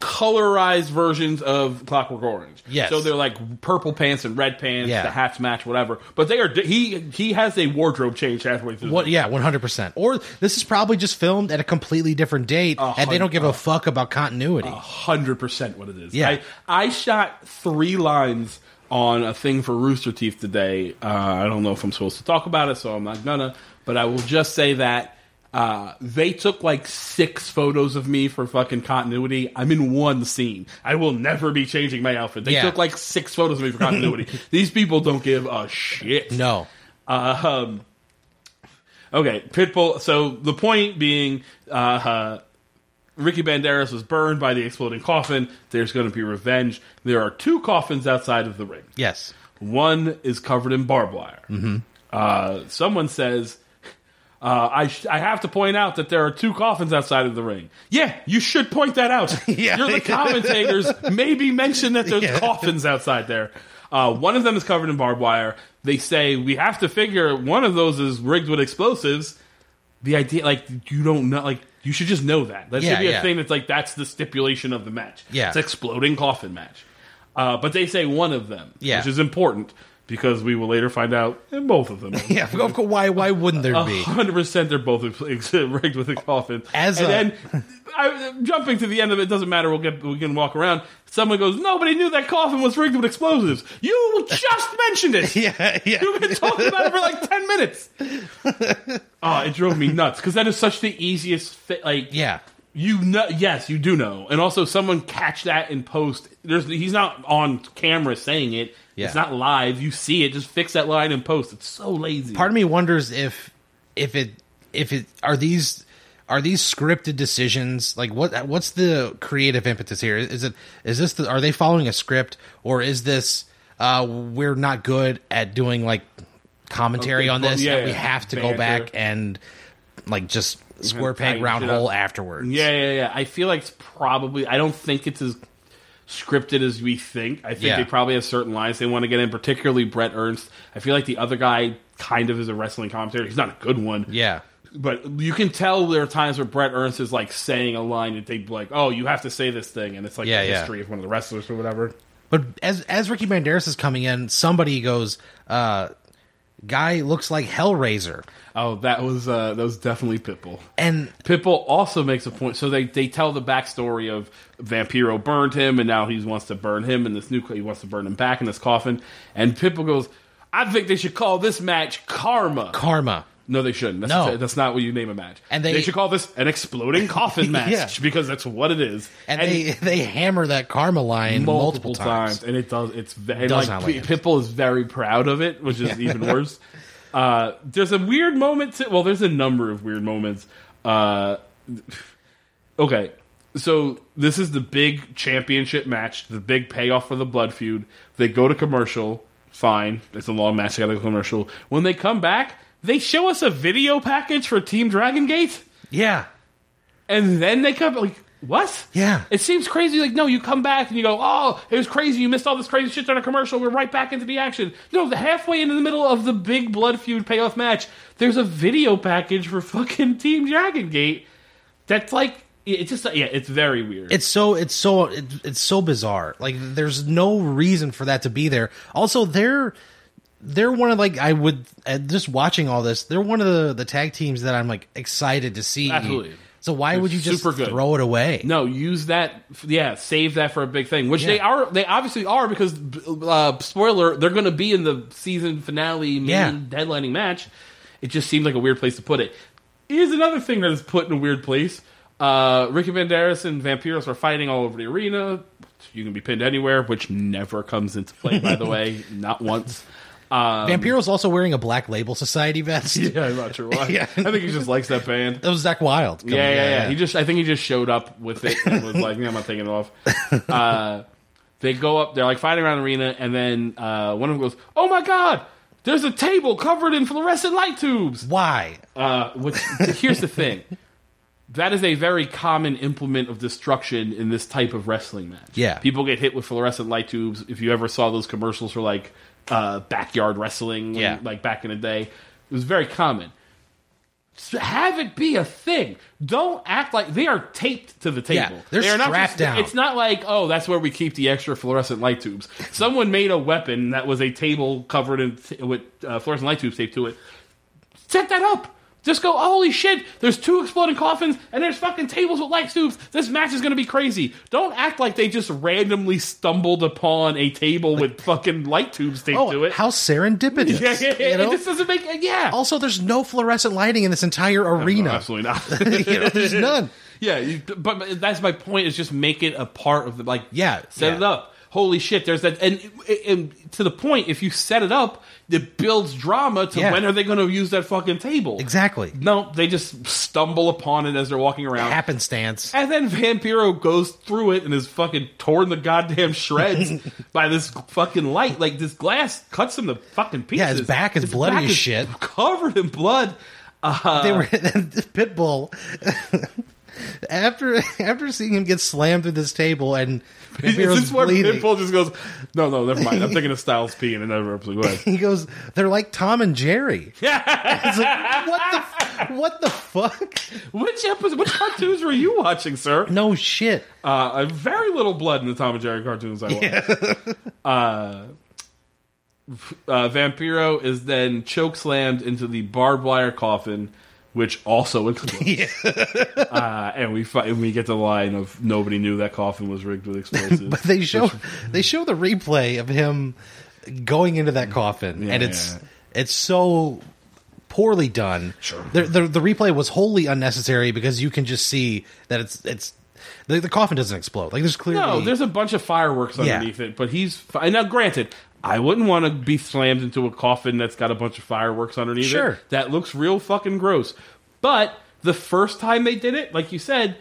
colorized versions of Clockwork Orange. Yes. So they're like purple pants and red pants. Yeah. The hats match, whatever. But they are. He he has a wardrobe change halfway through. What? Yeah, one hundred percent. Or this is probably just filmed at a completely different date, and they don't give a fuck about continuity. hundred percent what it is. Yeah. I, I shot three lines on a thing for Rooster Teeth today. Uh, I don't know if I'm supposed to talk about it, so I'm not gonna. But I will just say that uh, they took like six photos of me for fucking continuity. I'm in one scene. I will never be changing my outfit. They Yeah. took like six photos of me for continuity. These people don't give a shit. no, Uh, um, okay, Pitbull. So the point being, uh, uh, Ricky Banderas was burned by the exploding coffin. There's going to be revenge. There are two coffins outside of the ring. yes, One is covered in barbed wire. Mm-hmm. Uh, someone says, uh, I, sh- I have to point out that there are two coffins outside of the ring. Yeah, you should point that out. Yeah. You're the commentators. Maybe mention that there's Yeah. coffins outside there. Uh, one of them is covered in barbed wire. They say we have to figure one of those is rigged with explosives. The idea, like, you don't know, like, you should just know that. That Yeah, should be a yeah. thing that's like, that's the stipulation of the match. Yeah. It's exploding coffin match. Uh, but they say one of them, Yeah. which is important because we will later find out in both of them. yeah. of course, Why? Why wouldn't there be? Hundred percent, they're both ex- rigged with a coffin. As and a- then, I, jumping to the end of it doesn't matter. We'll get we can walk around. Someone goes, nobody knew that coffin was rigged with explosives. You just mentioned it. Yeah, yeah. You've been talking about it for like ten minutes. oh, it drove me nuts because that is such the easiest. Fi- like, Yeah. You know, yes, you do know, and also someone catch that in post. There's he's not on camera saying it. Yeah. It's not live. You see it. Just fix that line in post. It's so lazy. Part of me wonders if if it if it are these are these scripted decisions like what what's the creative impetus here is it is this the, are they following a script or is this uh we're not good at doing like commentary Okay, on well, this yeah, and we have to go back and like just square peg round hole afterwards Yeah, yeah, yeah. I feel like it's probably. I don't think it's as scripted as we think. I think Yeah. they probably have certain lines they want to get in, particularly Brett Ernst. I feel like the other guy kind of is a wrestling commentator. He's not a good one. yeah But you can tell there are times where Brett Ernst is like saying a line that they'd be like, "Oh, you have to say this thing," and it's like Yeah, the yeah. history of one of the wrestlers or whatever. But as as Ricky Banderas is coming in, somebody goes, uh, "Guy looks like Hellraiser," Oh, that was uh, that was definitely Pitbull. and Pitbull also makes a point. So they, they tell the backstory of Vampiro burned him, and now he wants to burn him in this new. He wants to burn him back in this coffin. And Pitbull goes, "I think they should call this match Karma." Karma. no, they shouldn't. That's, No. that's not what you name a match. And they- should call this an exploding coffin match Yeah. because that's what it is. And, they they hammer that karma line multiple, times. and it does. It's Does like Pitbull is very proud of it, which is even worse. Uh, there's a weird moment. To, well, there's a number of weird moments. Uh, okay, so this is the big championship match, the big payoff for the blood feud. They go to commercial. Fine, it's a long match. They got to commercial. When they come back, they show us a video package for Team Dragon Gate. Yeah, and then they come like what? Yeah. It seems crazy. Like, no, you come back and you go, oh, it was crazy. You missed all this crazy shit on a commercial. We're right back into the action. No, the halfway into the middle of the big blood feud payoff match, there's a video package for fucking Team Dragon Gate. That's like, it's just, yeah, it's very weird. It's so it's so it, it's so bizarre. Like there's no reason for that to be there. Also, they're they're one of like I would uh, just watching all this. They're one of the the tag teams that I'm like excited to see. Absolutely. So why They're would you just throw it away? No, use that. Yeah, save that for a big thing, which Yeah. they are. They obviously are because, uh, spoiler, they're going to be in the season finale main Yeah. headlining match. It just seemed like a weird place to put it. Here's another thing that is put in a weird place. Uh, Ricky Banderas and Vampiros are fighting all over the arena. You can be pinned anywhere, which never comes into play, by the way, not once. Um, Vampiro's also wearing a Black Label Society vest. yeah, I'm not sure why. Yeah. I think he just likes that band. That was Zakk Wylde. coming- Yeah, yeah, yeah, He just, I think he just showed up with it and was like, "Yeah, I'm not taking it off." Uh, they go up, they're like fighting around the arena, and then uh, one of them goes, "Oh my god, there's a table covered in fluorescent light tubes." Why? Uh, which here's the thing, that is a very common implement of destruction in this type of wrestling match. Yeah. people get hit with fluorescent light tubes. If you ever saw those commercials for like uh, backyard wrestling, when- Yeah. like back in the day, it was very common. So have it be a thing. Don't act like they are taped to the table. Yeah, they're They are not strapped down. It's not like oh, that's where we keep the extra fluorescent light tubes. Someone made a weapon that was a table covered in with uh, fluorescent light tubes taped to it. Set that up. Just go, holy shit, there's two exploding coffins and there's fucking tables with light tubes. This match is going to be crazy. Don't act like they just randomly stumbled upon a table with fucking light tubes taped oh, to Oh, it. how serendipitous! yeah, yeah, yeah. you know? It just doesn't make, yeah. Also, there's no fluorescent lighting in this entire arena. Absolutely not. you know, there's none. Yeah, but, but that's my point. Is just make it a part of the like. Yeah, set yeah. it up. Holy shit! There's that, and, and to the point, if you set it up, it builds drama to Yeah. when are they going to use that fucking table? Exactly. No, they just stumble upon it as they're walking around. Happenstance. And then Vampiro goes through it and is fucking torn the goddamn shreds by this fucking light. Like this glass cuts him to fucking pieces. Yeah, his back is bloody as shit. covered in blood. Uh, they were the Pitbull. after after seeing him get slammed through this table and is Vampiro's this where bleeding, Pitbull just goes, "No, no, never mind. I'm thinking of Styles P in another episode." Go ahead. he goes, "They're like Tom and Jerry." It's like, what the what the fuck? Which episode? Which cartoons were you watching, sir? No shit. Uh, very little blood in the Tom and Jerry cartoons I watched. uh, uh, Vampiro is then choke slammed into the barbed wire coffin, which also explodes. uh, and we fi- and we get the line of nobody knew that coffin was rigged with explosives. But they show they show the replay of him going into that coffin, Yeah, and it's yeah. it's so poorly done. Sure. The, the the replay was wholly unnecessary because you can just see that it's it's the, the coffin doesn't explode. Like there's clearly no, there's a bunch of fireworks Yeah. underneath it, but he's fi- now. Granted, I wouldn't want to be slammed into a coffin that's got a bunch of fireworks underneath Sure. it. That looks real fucking gross. But the first time they did it, like you said,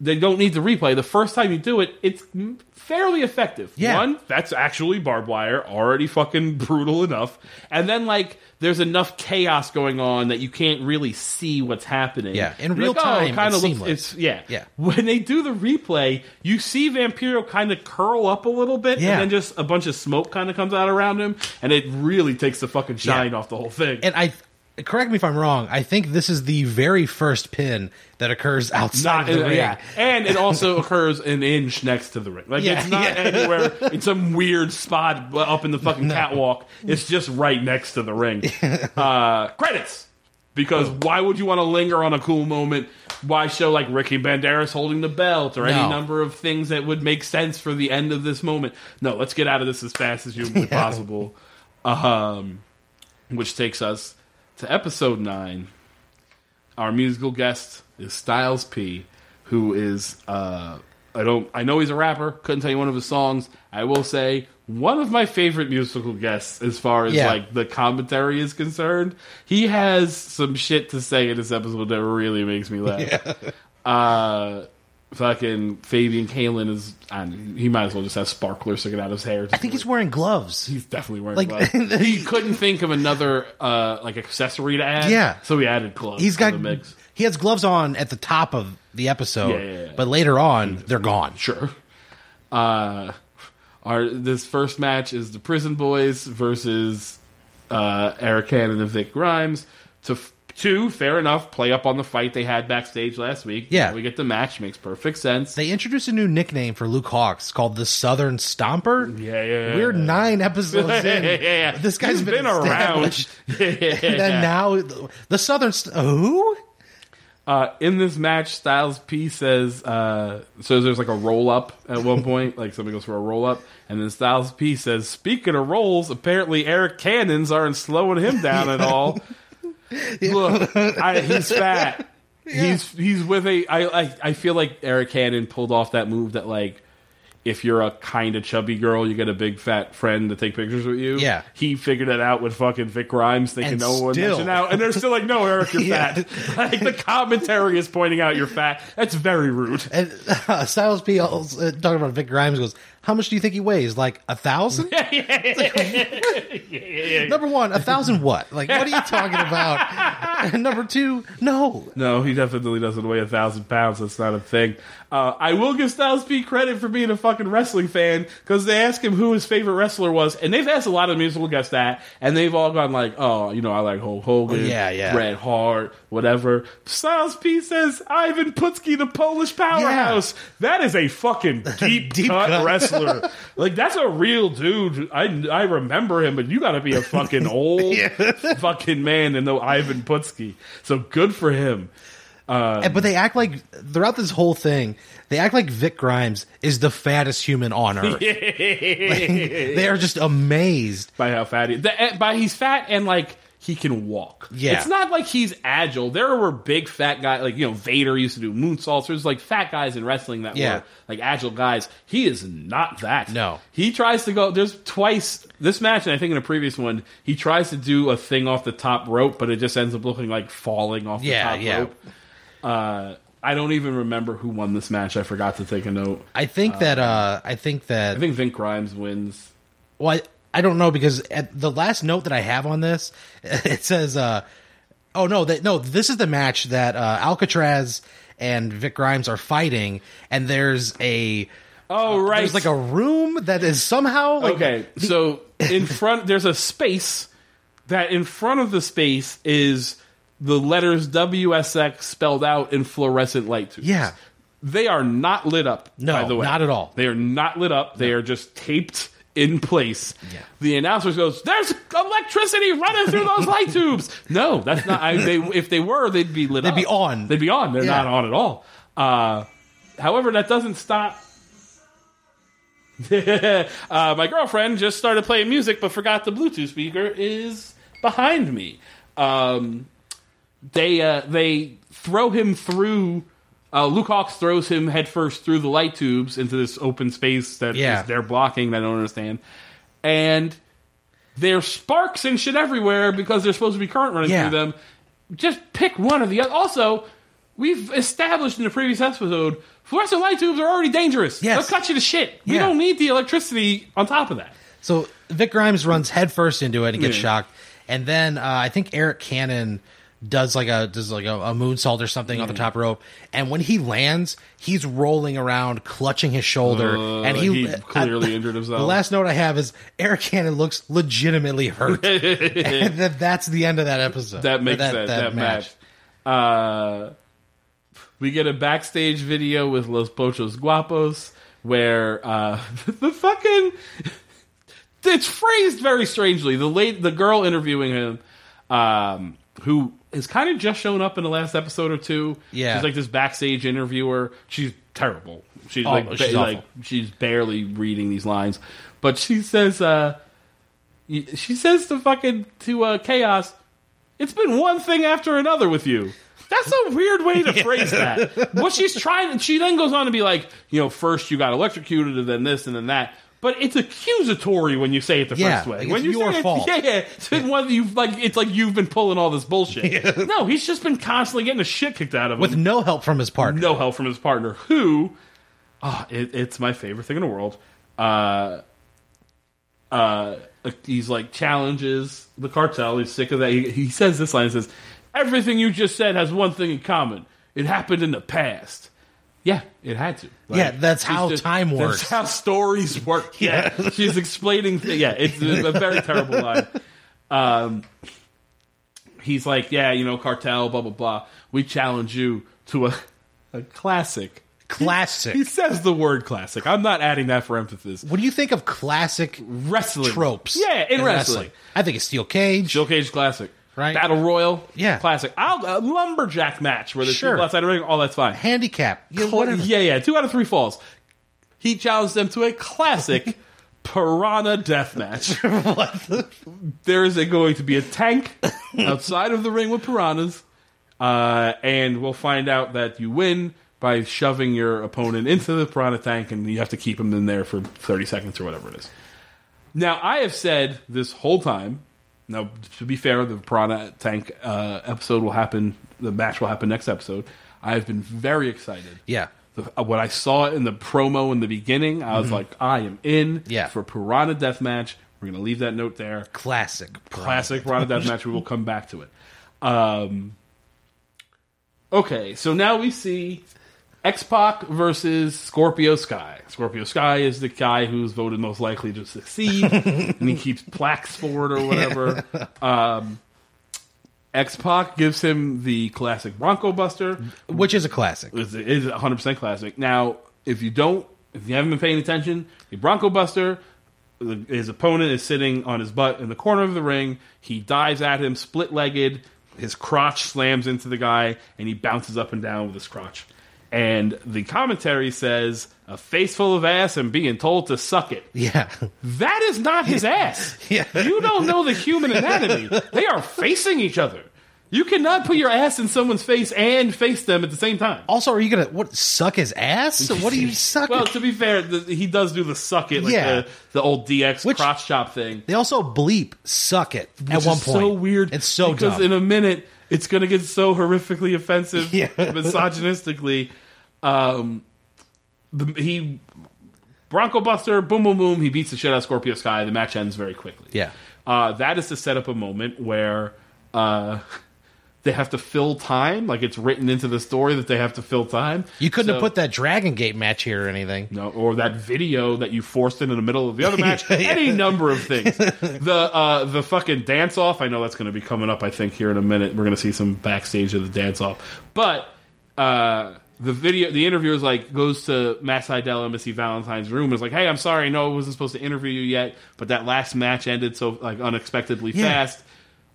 they don't need the replay. The first time you do it, it's fairly effective. Yeah. One, that's actually barbed wire, already fucking brutal enough. And then like there's enough chaos going on that you can't really see what's happening. Yeah, in real like, oh, it kinda looks seamless. it's yeah. Yeah. When they do the replay, you see Vampiro kind of curl up a little bit, Yeah. and then just a bunch of smoke kind of comes out around him, and it really takes the fucking shine off the whole thing. and I correct me if I'm wrong. I think this is the very first pin that occurs outside not of the ring. yeah, and it also occurs an inch next to the ring. Like Yeah, it's not yeah. anywhere in some weird spot up in the fucking catwalk. It's just right next to the ring. Uh, credits. Because why would you want to linger on a cool moment? Why show like Ricky Banderas holding the belt or any number of things that would make sense for the end of this moment? No, let's get out of this as fast as humanly possible. Um, which takes us to episode nine. Our musical guest is Styles P, who is uh, I don't I know he's a rapper. Couldn't tell you one of his songs. I will say one of my favorite musical guests as far as Yeah. like the commentary is concerned. He has some shit to say in this episode that really makes me laugh. Uh, fucking Fabian Kaelin is he might as well just have sparklers sticking out of his hair. I think he's wearing gloves. He's definitely wearing Like- gloves. he couldn't think of another uh, like accessory to add. Yeah. so he added gloves. He's to got the mix. he has gloves on at the top of the episode, Yeah, yeah, yeah. but later on they're gone. Sure. Uh, our this first match is the Prison Boys versus uh, Arik Cannon and Vic Grimes. To f- two, fair enough. Play up on the fight they had backstage last week. Yeah. Now we get the match. Makes perfect sense. They introduced a new nickname for Luke Hawx called the Southern Stomper. yeah, yeah, yeah. We're nine episodes in. yeah, yeah. This guy's He's been, around. Yeah, yeah, And now the Southern St- who? Uh, in this match, Styles P says, uh, so there's like a roll up at one point, like somebody goes for a roll up, and then Styles P says, speaking of rolls, apparently Arik Cannon's aren't slowing him down at all. Look, I, he's fat. He's he's with a. I, I I feel like Arik Cannon pulled off that move that like. If you're a kind of chubby girl, you get a big fat friend to take pictures with you. Yeah. he figured it out with fucking Vic Grimes, thinking And no one still- mentioned out, and they're still like, "No, Arik, you're Yeah. fat." Like the commentary is pointing out you're fat. That's very rude. And uh, Styles P. Also, uh, talking about Vic Grimes goes, "How much do you think he weighs? Like a thousand? Number one, a thousand what? Like what are you talking about? And number two, no. No, he definitely doesn't weigh a thousand pounds. That's not a thing. Uh, I will give Styles P credit for being a fucking wrestling fan because they asked him who his favorite wrestler was, and they've asked a lot of musical guests that, and they've all gone like, "Oh, you know, I like Hulk Hogan, Oh, yeah, yeah. Bret Hart, whatever." Styles P says Ivan Putski, the Polish powerhouse. That is a fucking deep, Deep cut, cut. wrestler. Like that's a real dude. I I remember him, but you got to be a fucking old fucking man to know Ivan Putski. So good for him. And- but they act like throughout this whole thing, they act like Vic Grimes is the fattest human on earth. they are just amazed. by how fat he the, eh, by he's fat and like he can walk. Yeah. It's not like he's agile. There were big fat guys like you know Vader used to do moonsaults. There's like fat guys in wrestling that Yeah. were like agile guys. He is not that. No. He tries to go there's twice this match and I think in a previous one he tries to do a thing off the top rope but it just ends up looking like falling off the Yeah, top yeah. rope. Uh I don't even remember who won this match. I forgot to take a note. I think that uh I think that I think Vic Grimes wins. well I, I don't know because at the last note that I have on this it says uh oh no that no this is the match that uh Alcatraz and Vic Grimes are fighting and there's a Oh right. there's like a room that is somehow like okay, so in front there's a space that in front of the space is the letters WSX spelled out in fluorescent light tubes. Yeah. They are not lit up. No, by the way. not at all. They are not lit up. They are just taped in place. Yeah. The announcer goes, "There's electricity running through those light tubes." No, that's not. I, they, if they were, they'd be lit. They'd up. be on. They'd be on. They're Yeah. not on at all. Uh, however, that doesn't stop uh, my girlfriend just started playing music but forgot the Bluetooth speaker is behind me. Um, they uh, they throw him through. Uh, Luke Hawx throws him headfirst through the light tubes into this open space that Yeah. is- they're blocking. That I don't understand. And there's sparks and shit everywhere because there's supposed to be current running Yeah. through them. Just pick one or the other. Also, we've established in the previous episode, fluorescent light tubes are already dangerous. Yes. They'll cut you to shit. We don't need the electricity on top of that. So Vic Grimes runs headfirst into it and gets Yeah. shocked, and then uh, I think Arik Cannon does like a does like a, a moonsault or something Mm. on the top rope, and when he lands, he's rolling around, clutching his shoulder, Uh, and he, he clearly injured himself. The last note I have is Arik Cannon looks legitimately hurt, and that, that's the end of that episode. That makes Or sense. That, match. Uh, we get a backstage video with Los Pochos Guapos where uh, the fucking it's phrased very strangely. The late the girl interviewing him, um, who has kind of just shown up in the last episode or two. Yeah. she's like this backstage interviewer. She's terrible. She's Oh, like she's ba- like she's barely reading these lines, but she says uh, she says to fucking to uh, Kaos. It's been one thing after another with you. That's a weird way to phrase that. What she's trying, she then goes on to be like, you know, first you got electrocuted, and then this, and then that. But it's accusatory when you say it the Yeah, first way. like when you your say it- yeah, yeah. It's been one you like. It's like you've been pulling all this bullshit. No, he's just been constantly getting the shit kicked out of him with no help from his partner. no help from his partner, who, ah, it, it's my favorite thing in the world. Uh, uh, he's like challenges the cartel. He's sick of that. He, he says this line. He says, everything you just said has one thing in common. It happened in the past. Yeah, it had to. Like, Yeah, that's how time works. That's how stories work. Yeah, she's explaining. Th- yeah, it's a, a very terrible line. Um, he's like, yeah, you know, cartel, blah blah blah. We challenge you to a a classic. Classic. He says the word classic. I'm not adding that for emphasis. what do you think of classic Wrestling tropes? Yeah, in, wrestling. I think it's steel cage. Steel Cage Classic. Right. Battle Royal. Yeah. Classic. I'll, a lumberjack match where there's Sure. people outside the ring. All that's fine. handicap. Yeah, whatever. Yeah, yeah. Two out of three falls. He challenged them to a classic piranha death match. there is a, going to be a tank outside of the ring with piranhas, uh, and we'll find out that you win by shoving your opponent into the piranha tank, and you have to keep him in there for 30 seconds or whatever it is. Now, I have said this whole time. Now, to be fair, the piranha tank uh, episode will happen. The match will happen next episode. I have been very excited Yeah. the, uh, when I saw in the promo in the beginning, I was like, I am in Mm-hmm. Yeah. for Piranha Deathmatch. We're going to leave that note there. Classic. Classic Piranha Deathmatch. We will come back to it. Um, okay, so now we see X Pac versus Scorpio Sky. Scorpio Sky is the guy who's voted most likely to succeed, and he keeps plaques for it or whatever. Um, X Pac gives him the classic Bronco Buster. Which is a classic. Is 100% classic. Now, if you don't, if you haven't been paying attention, the Bronco Buster, the- his opponent is sitting on his butt in the corner of the ring. He dives at him, split legged. His crotch slams into the guy, and he bounces up and down with his crotch. And the commentary says, a face full of ass and being told to suck it. Yeah. That is not his ass. Yeah. You don't know the human anatomy. They are facing each other. You cannot put your ass in someone's face and face them at the same time. Also, are you gonna what suck his ass? What are you sucking? Well, to be fair, the, he does do the suck it, like Yeah. the, the old DX Which- crotch chop thing. they also bleep suck it at one point. so weird. It's so because dumb. in a minute it's going to get so horrifically offensive, Yeah. misogynistically. Um, the, he Bronco Buster, boom, boom, boom. He beats the shit out of Scorpio Sky. The match ends very quickly. Yeah. uh, that is to set up a moment where uh, they have to fill time. Like it's written into the story that they have to fill time. you couldn't So- have put that Dragon Gate match here or anything. no, or that video that you forced into the middle of the other match. Any number of things. The uh, the fucking dance off. I know that's going to be coming up. I think here in a minute we're going to see some backstage of the dance off. But uh, the video, the interviewer is like goes to Matt Sydal Embassy Valentine's room. and is like, hey, I'm sorry, no, I wasn't supposed to interview you yet, but that last match ended so like unexpectedly Yeah. fast.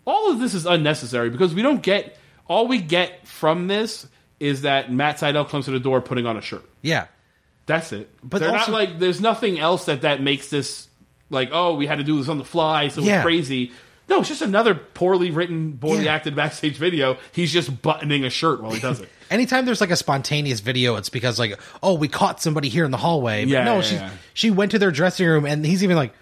All of this is unnecessary because we don't get all we get from this is that Matt Sydal comes to the door putting on a shirt. Yeah. That's it. But But they're also- not like there's nothing else that that makes this like oh we had to do this on the fly so Yeah. it's crazy. No, it's just another poorly written, poorly Yeah. acted backstage video. He's just buttoning a shirt while he does it. Anytime there's like a spontaneous video, it's because like, oh, we caught somebody here in the hallway. But Yeah, no, yeah, she yeah. she went to their dressing room and he's even like,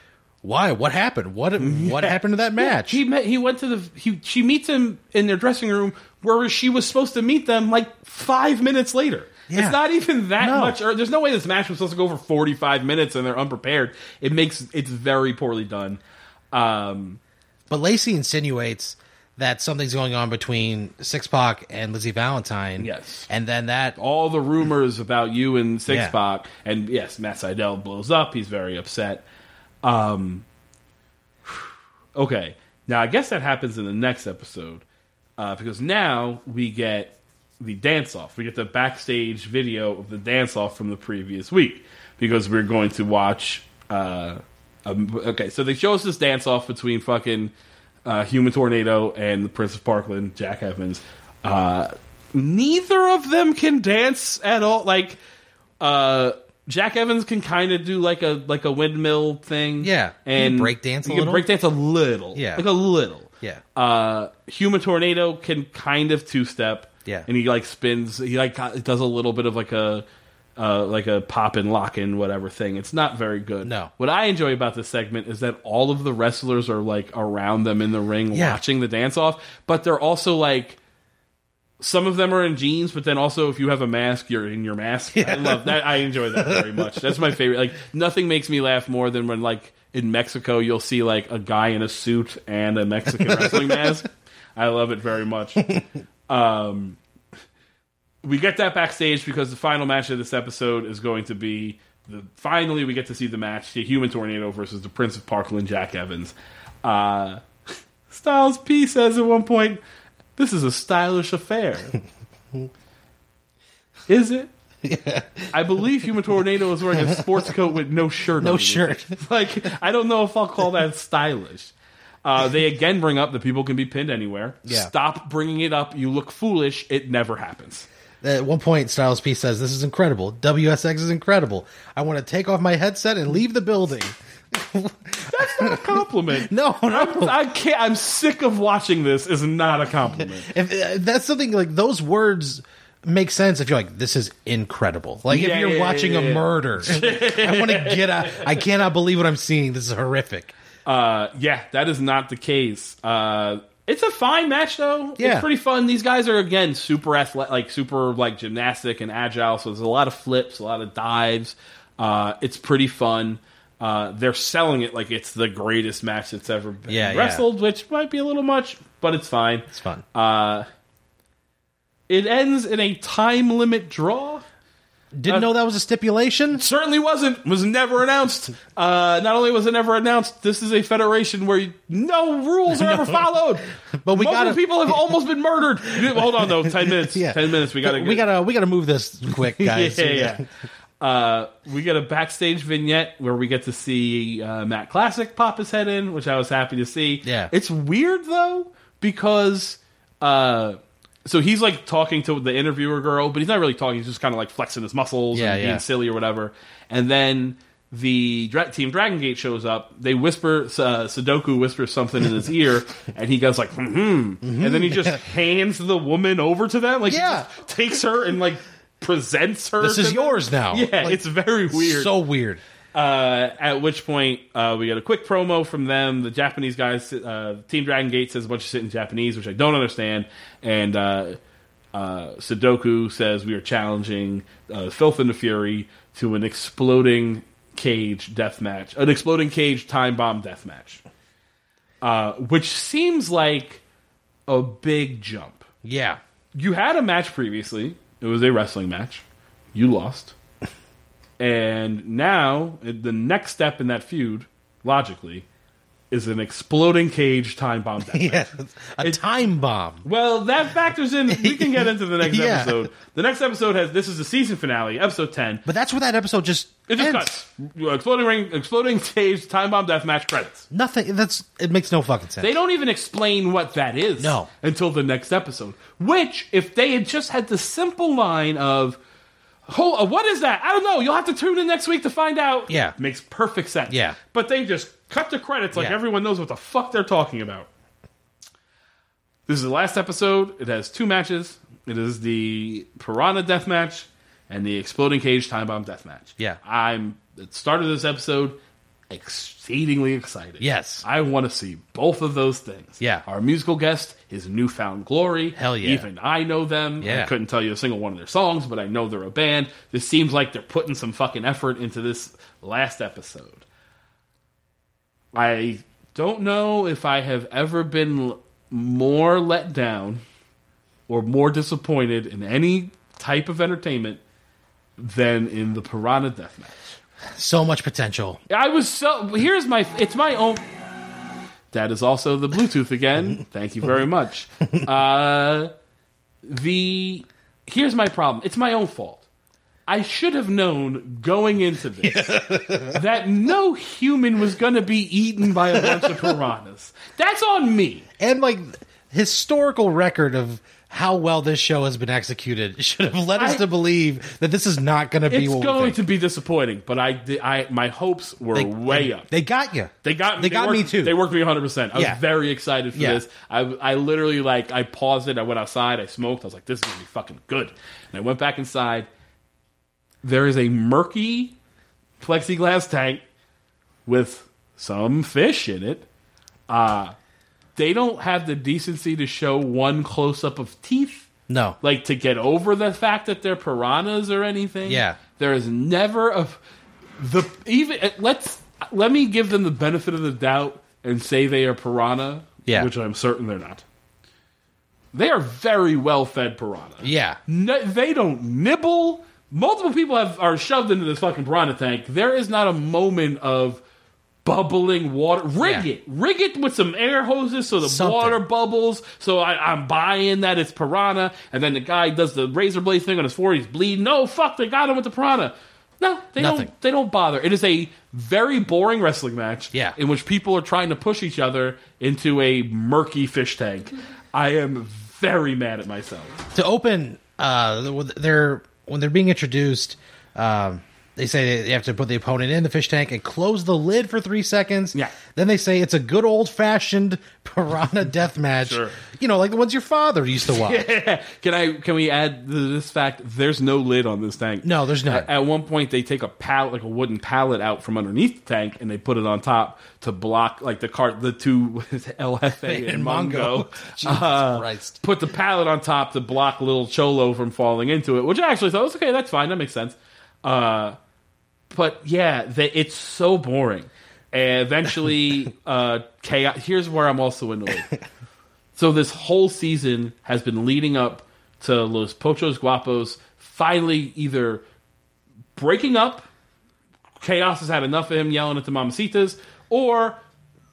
why? What happened? What what happened to that match? He met, he went to the he she meets him in their dressing room where she was supposed to meet them like five minutes later. Yeah. It's not even that No. much. Or there's no way this match was supposed to go for 45 minutes and they're unprepared. It makes it's very poorly done. Um, But Lacey insinuates that something's going on between Six Pac and Lizzie Valentine. Yes. and then that all the rumors about you and Six Yeah. Pac, and yes, Matt Sydal blows up. He's very upset. Um, okay, now I guess that happens in the next episode uh, because now we get the dance off. We get the backstage video of the dance off from the previous week because we're going to watch. Uh, um, okay, so they show us this dance off between fucking uh, Human Tornado and the Prince of Parkland, Jack Evans. Uh, neither of them can dance at all. Like, uh, Jack Evans can kind of do like a like a windmill thing. Yeah. And break dance a can break dance a little. Yeah. like a little. Yeah. Uh, Human Tornado can kind of two step. Yeah. and he like spins. He like does a little bit of like a. Uh, like a pop and lock in whatever thing. It's not very good. No. What I enjoy about this segment is that all of the wrestlers are like around them in the ring Yeah. watching the dance off, but they're also like some of them are in jeans, but then also if you have a mask, you're in your mask. I love that. I enjoy that very much. That's my favorite. Like nothing makes me laugh more than when like in Mexico you'll see like a guy in a suit and a Mexican wrestling mask. I love it very much. um, we get that backstage because the final match of this episode is going to be the finally we get to see the match: the Human Tornado versus the Prince of Parkland, Jack Evans. Uh, Styles P says at one point, "This is a stylish affair." is it? Yeah. I believe Human Tornado is wearing a sports coat with no shirt. No shirt. Like I don't know if I'll call that stylish. Uh, they again bring up that people can be pinned anywhere. Yeah. Stop bringing it up. You look foolish. It never happens. At one point, Styles P says, "This is incredible. WSX is incredible. I want to take off my headset and leave the building." That's not a compliment. No, no. I can't. I'm sick of watching this. Is not a compliment. if, if that's something like those words make sense if you're like this is incredible like Yeah, if you're yeah, watching yeah, a murder i want to get out i cannot believe what i'm seeing this is horrific Uh, yeah, that is not the case. Uh, it's a fine match though. Yeah. It's pretty fun. These guys are again super athletic, like super like gymnastic and agile. So there's a lot of flips, a lot of dives. Uh, it's pretty fun. Uh, they're selling it like it's the greatest match that's ever been Yeah, yeah. wrestled, which might be a little much, but it's fine. it's fun Uh, it ends in a time limit draw. Didn't know that was a stipulation Certainly wasn't. Was never announced. Uh, not only was it never announced, this is a federation where no rules are ever followed. But we gotta- people have almost been murdered. Hold on though, ten minutes. Yeah. Ten minutes. We gotta. we gotta we gotta move this quick guys yeah, yeah. Uh, we get a backstage vignette where we get to see uh, Matt Classic pop his head in, which I was happy to see. Yeah. it's weird though because uh, so he's like talking to the interviewer girl, but he's not really talking. He's just kind of like flexing his muscles Yeah, and yeah. being silly or whatever. And then the dra- team Dragon Gate shows up. They whisper, uh, Sudoku whispers something in his ear, and he goes like, hmm and then he just hands the woman over to them. Like, he Yeah. takes her and like presents her. This is them. yours now. Yeah, Like, it's very weird. so weird Uh, at which point, uh, we get a quick promo from them. The Japanese guys, uh, Team Dragon Gate says a bunch of shit in Japanese, which I don't understand. And uh, uh, Sudoku says we are challenging uh, Filth and the Fury to an exploding cage death match, an exploding cage time bomb death match, uh, which seems like a big jump. yeah You had a match previously. It was a wrestling match. You lost. And now, the next step in that feud, logically, is an exploding cage time bomb death match. yeah a time bomb Well, that factors in. We can get into the next Yeah. episode. The next episode has this is the season finale, episode ten. but that's where that episode just It just ends. cuts. Exploding ring, exploding cage, time bomb death match credits. nothing that's it makes no fucking sense They don't even explain what that is No. until the next episode. Which, if they had just had the simple line of, "Oh, uh, what is that? I don't know. You'll have to tune in next week to find out." Yeah. makes perfect sense. Yeah. but they just cut the credits like Yeah. everyone knows what the fuck they're talking about. This is the last episode. It has two matches. It is the Piranha Death Match and the Exploding Cage Time Bomb Death Match. Yeah. I'm at the start of this episode exceedingly excited. Yes. I want to see both of those things. Yeah. Our musical guest is New Found Glory. Hell yeah. Even I know them. Yeah. I couldn't tell you a single one of their songs, but I know they're a band. This seems like they're putting some fucking effort into this last episode. I don't know if I have ever been more let down or more disappointed in any type of entertainment than in the Piranha Death Match. so much potential I was so. Here's my. It's my own. That is also the Bluetooth again. Thank you very much. Uh, the here's my problem. It's my own fault. I should have known going into this that no human was going to be eaten by a bunch of piranhas. That's on me. and like historical record of how well this show has been executed should have led us I- to believe that this is not going to be It's going to be disappointing, but I, I, my hopes were They- way they, up. They got you. They got me. They got me too. They worked me 100. percent I was very excited for Yeah. this. I, I literally like I paused it. I went outside. I smoked. I was like, "This is gonna be fucking good." And I went back inside. There is a murky plexiglass tank with some fish in it. Uh they don't have the decency to show one close up of teeth no. like to get over the fact that they're piranhas or anything. Yeah. there is never a the even uh, let's let me give them the benefit of the doubt and say they are piranha. Yeah. which I'm certain they're not. They are very well fed piranha. Yeah. No, they don't nibble. Multiple people have are shoved into this fucking piranha tank. There is not a moment of bubbling water. Rig Yeah. it, rig it with some air hoses so the Something. water bubbles. So I, I'm buying that it's piranha. And then the guy does the razor blade thing on his forehead. He's bleeding. No, fuck, they got him with the piranha. No, they Nothing. don't. They don't bother. It is a very boring wrestling match. Yeah. in which people are trying to push each other into a murky fish tank. I am very mad at myself. to open uh they're when they're being introduced um they say they have to put the opponent in the fish tank and close the lid for three seconds. Yeah. Then they say it's a good old fashioned piranha death match. Sure. You know, like the ones your father used to watch. Yeah. can I? Can we add th- this fact? There's no lid on this tank. No, there's not. At, at one point, they take a pallet, like a wooden pallet, out from underneath the tank, and they put it on top to block, like the cart, the two LFA and, And Mongo. Uh, Christ. Put the pallet on top to block little Cholo from falling into it, which I actually thought was okay. That's fine. That makes sense. Uh, but yeah, they, it's so boring. And eventually, uh, Kaos. Here's where I'm also annoyed. So this whole season has been leading up to Los Pochos Guapos finally either breaking up. Kaos has had enough of him yelling at the Mamacitas, or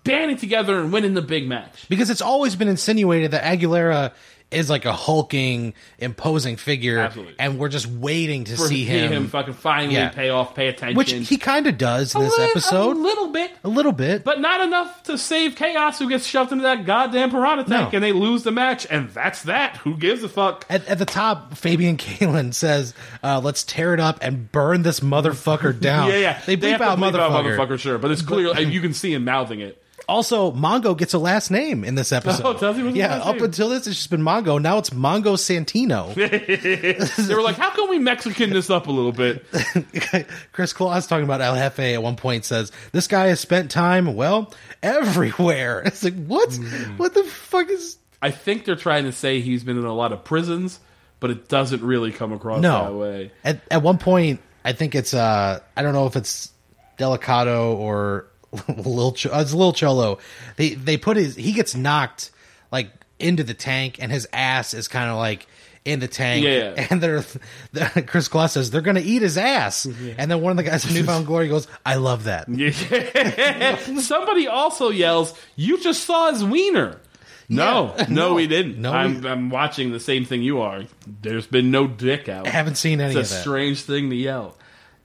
banding together and winning the big match. Because it's always been insinuated that Aguilera is like a hulking, imposing figure, Absolutely. and we're just waiting to For see him, him, fucking finally Yeah. pay off, pay attention. which he kind of does in this episode, a little bit, a little bit. but not enough to save Kaos, who gets shoved into that goddamn piranha tank, No. and they lose the match, and that's that. Who gives a fuck? At, at the top, Fabian Kaelin says, uh, "Let's tear it up and burn this motherfucker down." Yeah, yeah. They bleep have to out bleep motherfucker. motherfucker, sure, but it's clear and you can see him mouthing it. Also, Mongo gets a last name in this episode. Oh, does he? What's his yeah, last up name? until this, it's just been Mongo. Now it's Mongo Santino. They were like, "How can we Mexican this up a little bit?" Chris Claus talking about El Jefe at one point says, "This guy has spent time well everywhere." It's like, what? What the fuck is? I think they're trying to say he's been in a lot of prisons, but it doesn't really come across No. that way. At at one point, I think it's uh, I don't know if it's Delicado or Lil Ch- uh, it's Lil Cholo. They they put his he gets knocked like into the tank, and his ass is kind of like in the tank. Yeah. and they're the, Chris Claus says they're gonna eat his ass, and then one of the guys from New Found Glory goes, "I love that." Yeah. Somebody also yells, "You just saw his wiener." No, Yeah. no, No. we didn't. No, I'm, we- I'm watching the same thing you are. There's been no dick out. I haven't seen any It's a strange thing to yell.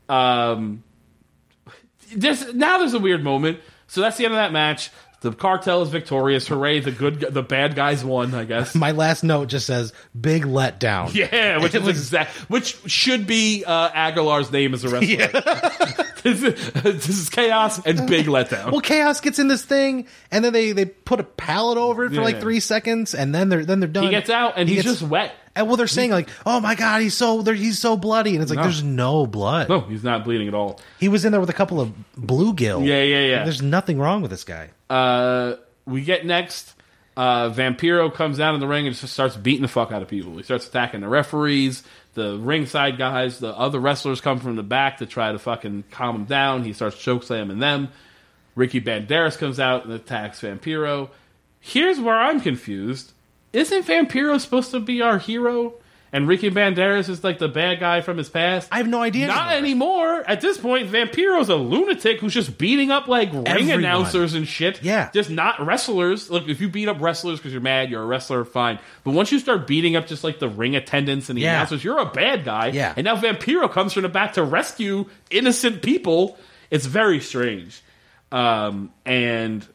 Um, there's now there's a weird moment. So that's the end of that match. The cartel is victorious. Hooray! The good, the bad guys won. I guess. My last note just says "big letdown." Yeah, which It is was- exact, which should be uh, Aguilar's name as a wrestler. this, is, this is chaos and big letdown. Well, Kaos gets in this thing, and then they, they put a pallet over it for like three seconds, and then they're then they're done. he gets out and He he's gets- just wet. And well, they're saying like, "Oh my god, he's so he's so bloody," and it's like, No. "There's no blood." No, he's not bleeding at all. He was in there with a couple of bluegill. Yeah, yeah, yeah. There's nothing wrong with this guy. Uh, we get next. Uh, Vampiro comes down in the ring and just starts beating the fuck out of people. He starts attacking the referees, the ringside guys, the other wrestlers come from the back to try to fucking calm him down. He starts choke slamming them. Ricky Banderas comes out and attacks Vampiro. Here's where I'm confused. Isn't Vampiro supposed to be our hero? And Ricky Banderas is like the bad guy from his past? I have no idea. Not anymore. anymore. At this point, Vampiro's a lunatic who's just beating up like ring Everyone. announcers and shit. Yeah. Just not wrestlers. Look, if you beat up wrestlers because you're mad, you're a wrestler, fine. But once you start beating up just like the ring attendants and the Yeah. announcers, you're a bad guy. Yeah. And now Vampiro comes from the back to rescue innocent people. It's very strange. Um, and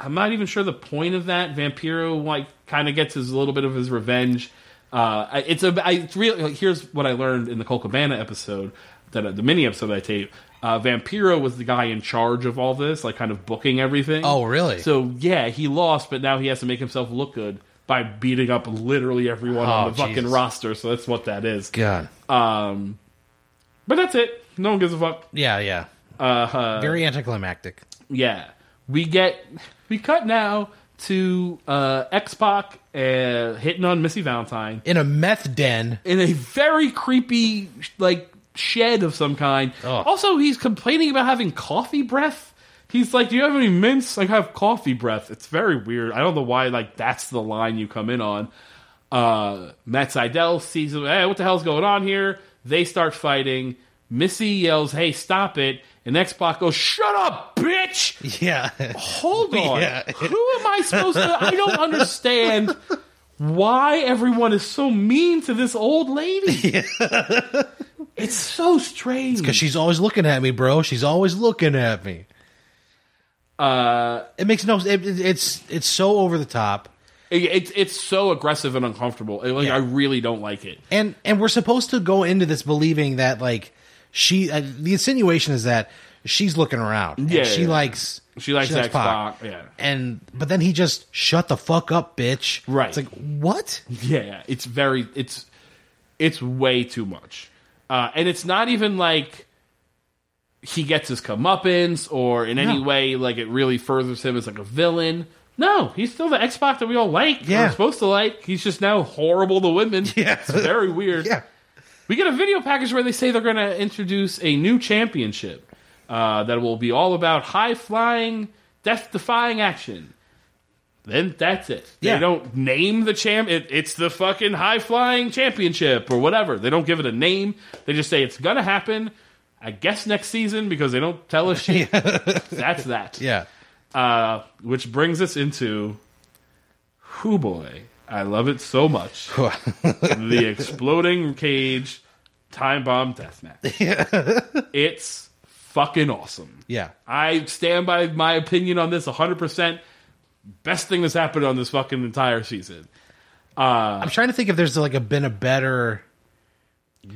I'm not even sure the point of that. Vampiro like kind of gets his little bit of his revenge. Uh, it's a. I, it's real. here's what I learned in the Colt Cabana episode, that uh, the mini episode I taped. Uh, Vampiro was the guy in charge of all this, like kind of booking everything. Oh, really? So yeah, he lost, but now he has to make himself look good by beating up literally everyone on Oh, the fucking roster. So that's what that is. God. Um, but that's it. No one gives a fuck. Yeah, yeah. Uh, uh, Very anticlimactic. yeah, we get we cut now to uh, X Pac uh, hitting on Missy Valentine In a meth den. in a very creepy like shed of some kind. Ugh. Also, he's complaining about having coffee breath. He's like, "Do you have any mints?" I have coffee breath. It's very weird. I don't know why. Like that's the line you come in on. Uh, Matt Sydal sees, him, hey, what the hell's going on here? They start fighting. Missy yells, hey, stop it. And X Pac goes, shut up, bitch! Yeah. Hold on. Yeah. Who am I supposed to? I don't understand why everyone is so mean to this old lady. It's so strange. Because she's always looking at me, bro. She's always looking at me. Uh, It makes no. It, it- it's it's so over the top, it, it's it's so aggressive and uncomfortable. Like Yeah. I really don't like it. and and we're supposed to go into this believing that like she. Uh, the insinuation is that she's looking around. and Yeah, she yeah. likes. She likes X Pac. Yeah, And but then he just shut the fuck up, bitch. Right. It's like what? yeah. It's very it's it's way too much, uh, and it's not even like he gets his comeuppance or in any No. way like it really furthers him as like a villain. No, he's still the Xbox that we all like. Yeah. We're supposed to like. He's just now horrible to women. Yeah. it's very weird. Yeah. We get a video package where they say they're going to introduce a new championship uh, that will be all about high flying, death defying action. Then that's it. Yeah. They don't name the champ. It, it's the fucking high flying championship or whatever. They don't give it a name. They just say it's going to happen. I guess next season because they don't tell us shit. That's that. Yeah. Uh, which brings us into, who boy, I love it so much. the exploding cage time bomb deathmatch. it's fucking awesome. Yeah. I stand by my opinion on this 100%. Best thing that's happened on this fucking entire season. Uh, I'm trying to think if there's like a been a better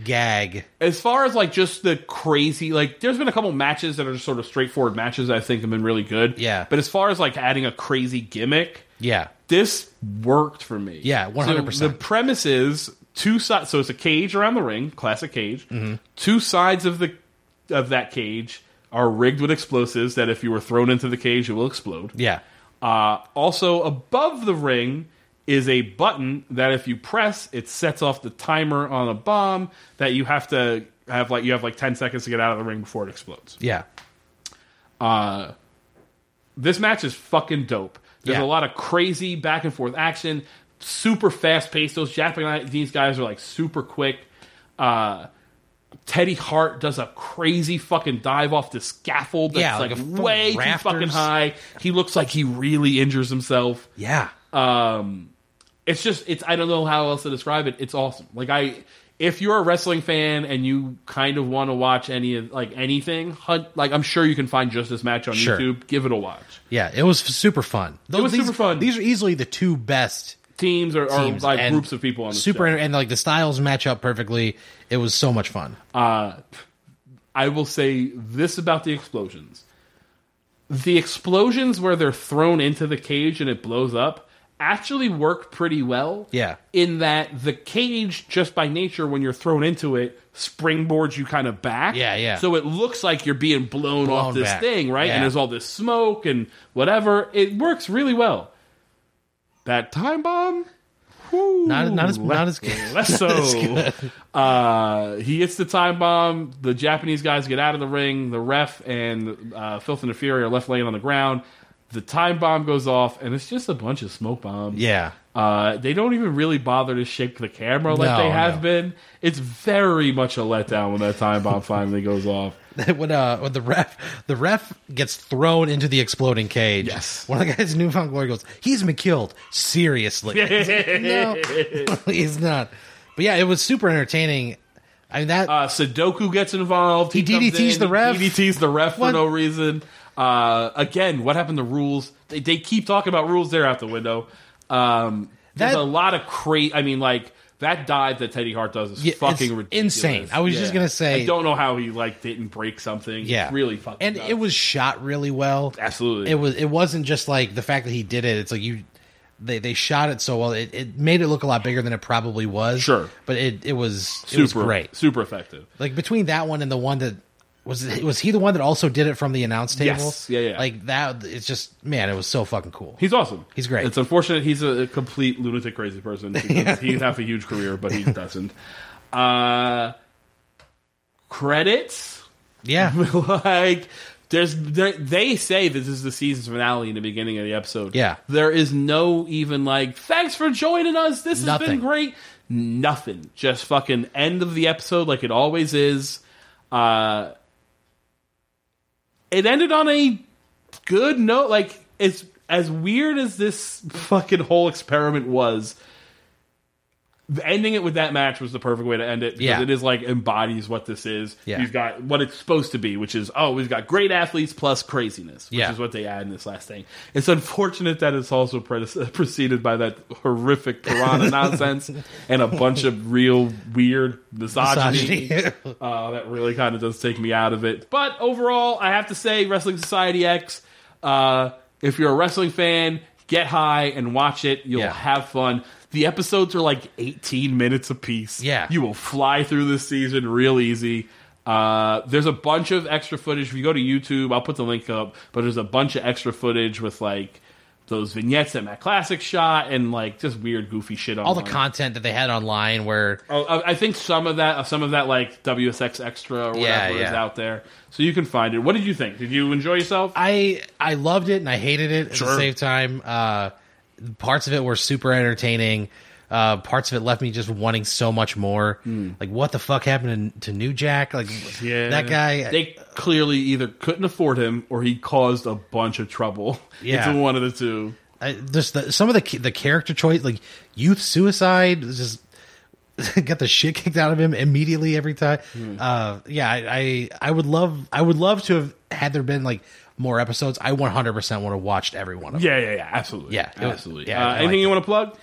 gag. As far as like just the crazy, like there's been a couple matches that are just sort of straightforward matches I think have been really good. Yeah. But as far as like adding a crazy gimmick, Yeah. this worked for me. Yeah, 100%. So the premise is two sides. So it's a cage around the ring, classic cage. Mm-hmm. Two sides of the of that cage are rigged with explosives that if you were thrown into the cage, it will explode. Yeah. Uh, also, above the ring is a button that if you press, it sets off the timer on a bomb that you have to have like you have like ten seconds to get out of the ring before it explodes. Yeah. this match is fucking dope. There's Yeah. a lot of crazy back and forth action, super fast paced. Those Japanese guys are like super quick. Uh, Teddy Hart does a crazy fucking dive off the scaffold that's Yeah, like, like a way too fucking high. He looks like he really injures himself. Yeah. Um, it's just it's I don't know how else to describe it. It's awesome. Like I, if you're a wrestling fan and you kind of want to watch any of like anything, hunt, like I'm sure you can find just this match on Sure. YouTube. Give it a watch. Yeah. It was super fun. Those, was these, super fun. These are easily the two best Teams or, or like groups of people on the super show. and like the styles match up perfectly. It was so much fun. Uh, I will say this about the explosions: the explosions where they're thrown into the cage and it blows up actually work pretty well. Yeah. in that the cage, just by nature, when you're thrown into it, springboards you kind of back. Yeah, yeah. So it looks like you're being blown, off this back. thing, right? Yeah. And there's all this smoke and whatever. It works really well. That time bomb. Not not as not as good. less so. Uh, he hits the time bomb. The Japanese guys get out of the ring. The ref and uh, Filth and the Fury are left laying on the ground. The time bomb goes off, and it's just a bunch of smoke bombs. Yeah. Uh, they don't even really bother to shake the camera like No, they have no. been. It's very much a letdown when that time bomb finally goes off. when uh when the ref the ref gets thrown into the exploding cage. Yes. One of the guys in New Found Glory goes, "He's been killed." Seriously, no, he's not. But yeah, it was super entertaining. I mean that Uh, Sudoku gets involved. He comes DDTs in, the ref. He DDTs the ref for What? no reason. Uh, again, what happened to rules? They, they keep talking about rules. They're out the window. Um, there's That- a lot of crazy. I mean, like that dive that Teddy Hart does is Yeah, fucking it's ridiculous. insane. I was just gonna say- I don't know how he like didn't break something. yeah, It's really fucking. and nuts. it was shot really well. absolutely. It was. It wasn't just like the fact that he did it. It's like you. They, they shot it so well. It, it made it look a lot bigger than it probably was. Sure. but it it was it super was great. super effective. Like between that one and the one that was was he the one that also did it from the announce table? Yes. Yeah, yeah. Like that. It's just man, it was so fucking cool. He's awesome. He's great. It's unfortunate he's a, a complete lunatic, crazy person. Because He'd have a huge career, but he doesn't. Uh, credits. Yeah, like There's there, they say this is the season's finale in the beginning of the episode. Yeah. there is no even like thanks for joining us. This has been Nothing. great. Nothing. Just fucking end of the episode like it always is. Uh, it ended on a good note. Like it's as weird as this fucking whole experiment was. Ending it with that match was the perfect way to end it because Yeah. it is like embodies what this is. Yeah. You've got what it's supposed to be, which is oh, we've got great athletes plus craziness, which Yeah. is what they add in this last thing. It's unfortunate that it's also pre- preceded by that horrific piranha nonsense and a bunch of real weird misogyny. Misogyny. Uh, that really kind of does take me out of it. But overall, I have to say, Wrestling Society X. Uh, if you're a wrestling fan, get high and watch it. You'll Yeah. have fun. The episodes are like 18 minutes apiece. Yeah. you will fly through this season real easy. Uh, there's a bunch of extra footage. If you go to YouTube, I'll put the link up. But there's a bunch of extra footage with like those vignettes that Matt Classic shot and like just weird, goofy shit. On all the content that they had online where Oh, I think some of that, some of that, like WSX Extra or Yeah, whatever, is out there, so you can find it. What did you think? Did you enjoy yourself? I I loved it and I hated it at Sure. the same time. Uh, parts of it were super entertaining. Uh, parts of it left me just wanting so much more. Like, what the fuck happened to, to New Jack? Like, yeah, that guy. They clearly either couldn't afford him or he caused a bunch of trouble. Yeah. it's one of the two. I, just the, some of the the character choice, like youth suicide, just got the shit kicked out of him immediately every time. Uh, yeah, I, I I would love I would love to have had there been like more episodes. I 100 percent would have watched every one of them. Yeah, yeah, yeah, absolutely. Yeah, was- absolutely. yeah, uh, I anything you want to plug?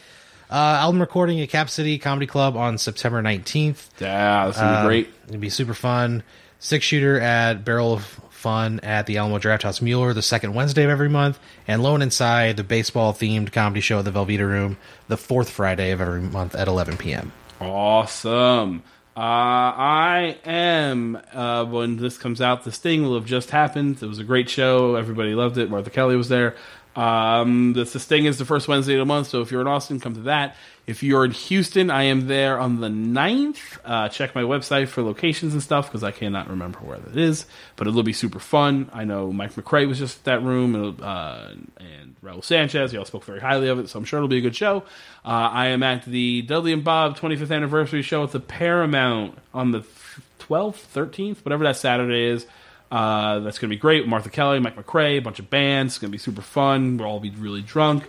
Uh, album recording at Cap City Comedy Club on September 19th. Yeah, that's gonna be Um, great. It'd be super fun. Six shooter at Barrel of Fun at the Alamo Draft House Mueller the second Wednesday of every month, and Lone Inside, the baseball themed comedy show at the Velveeta Room, the fourth Friday of every month at 11 p.m. Awesome. Uh, I am, uh, when this comes out, the Sting will have just happened. It was a great show. Everybody loved it. Martha Kelly was there. Um, the, Sting is the first Wednesday of the month, so if you're in Austin, come to that. If you're in Houston, I am there on the 9th. Uh, check my website for locations and stuff because I cannot remember where that is, but it'll be super fun. I know Mike McRae was just at that room, and, uh, and Raul Sanchez. Y'all spoke very highly of it, so I'm sure it'll be a good show. Uh, I am at the Dudley and Bob 25th anniversary show at the Paramount on the 12th, 13th, whatever that Saturday is. Uh, that's going to be great. Martha Kelly, Mike McRae, a bunch of bands. It's going to be super fun. We'll all be really drunk.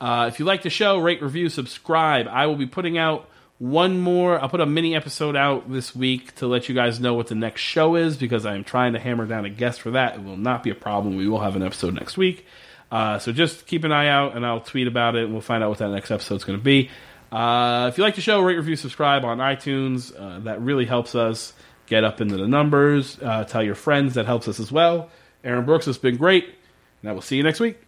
Uh, if you like the show, rate, review, subscribe. I will be putting out one more. I'll put a mini episode out this week to let you guys know what the next show is because I am trying to hammer down a guest for that. It will not be a problem. We will have an episode next week. Uh, so just keep an eye out and I'll tweet about it and we'll find out what that next episode is going to be. Uh, if you like the show, rate, review, subscribe on iTunes. Uh, that really helps us get up into the numbers. Uh, tell your friends. That helps us as well. Aaron Brooks has been great. And I will see you next week.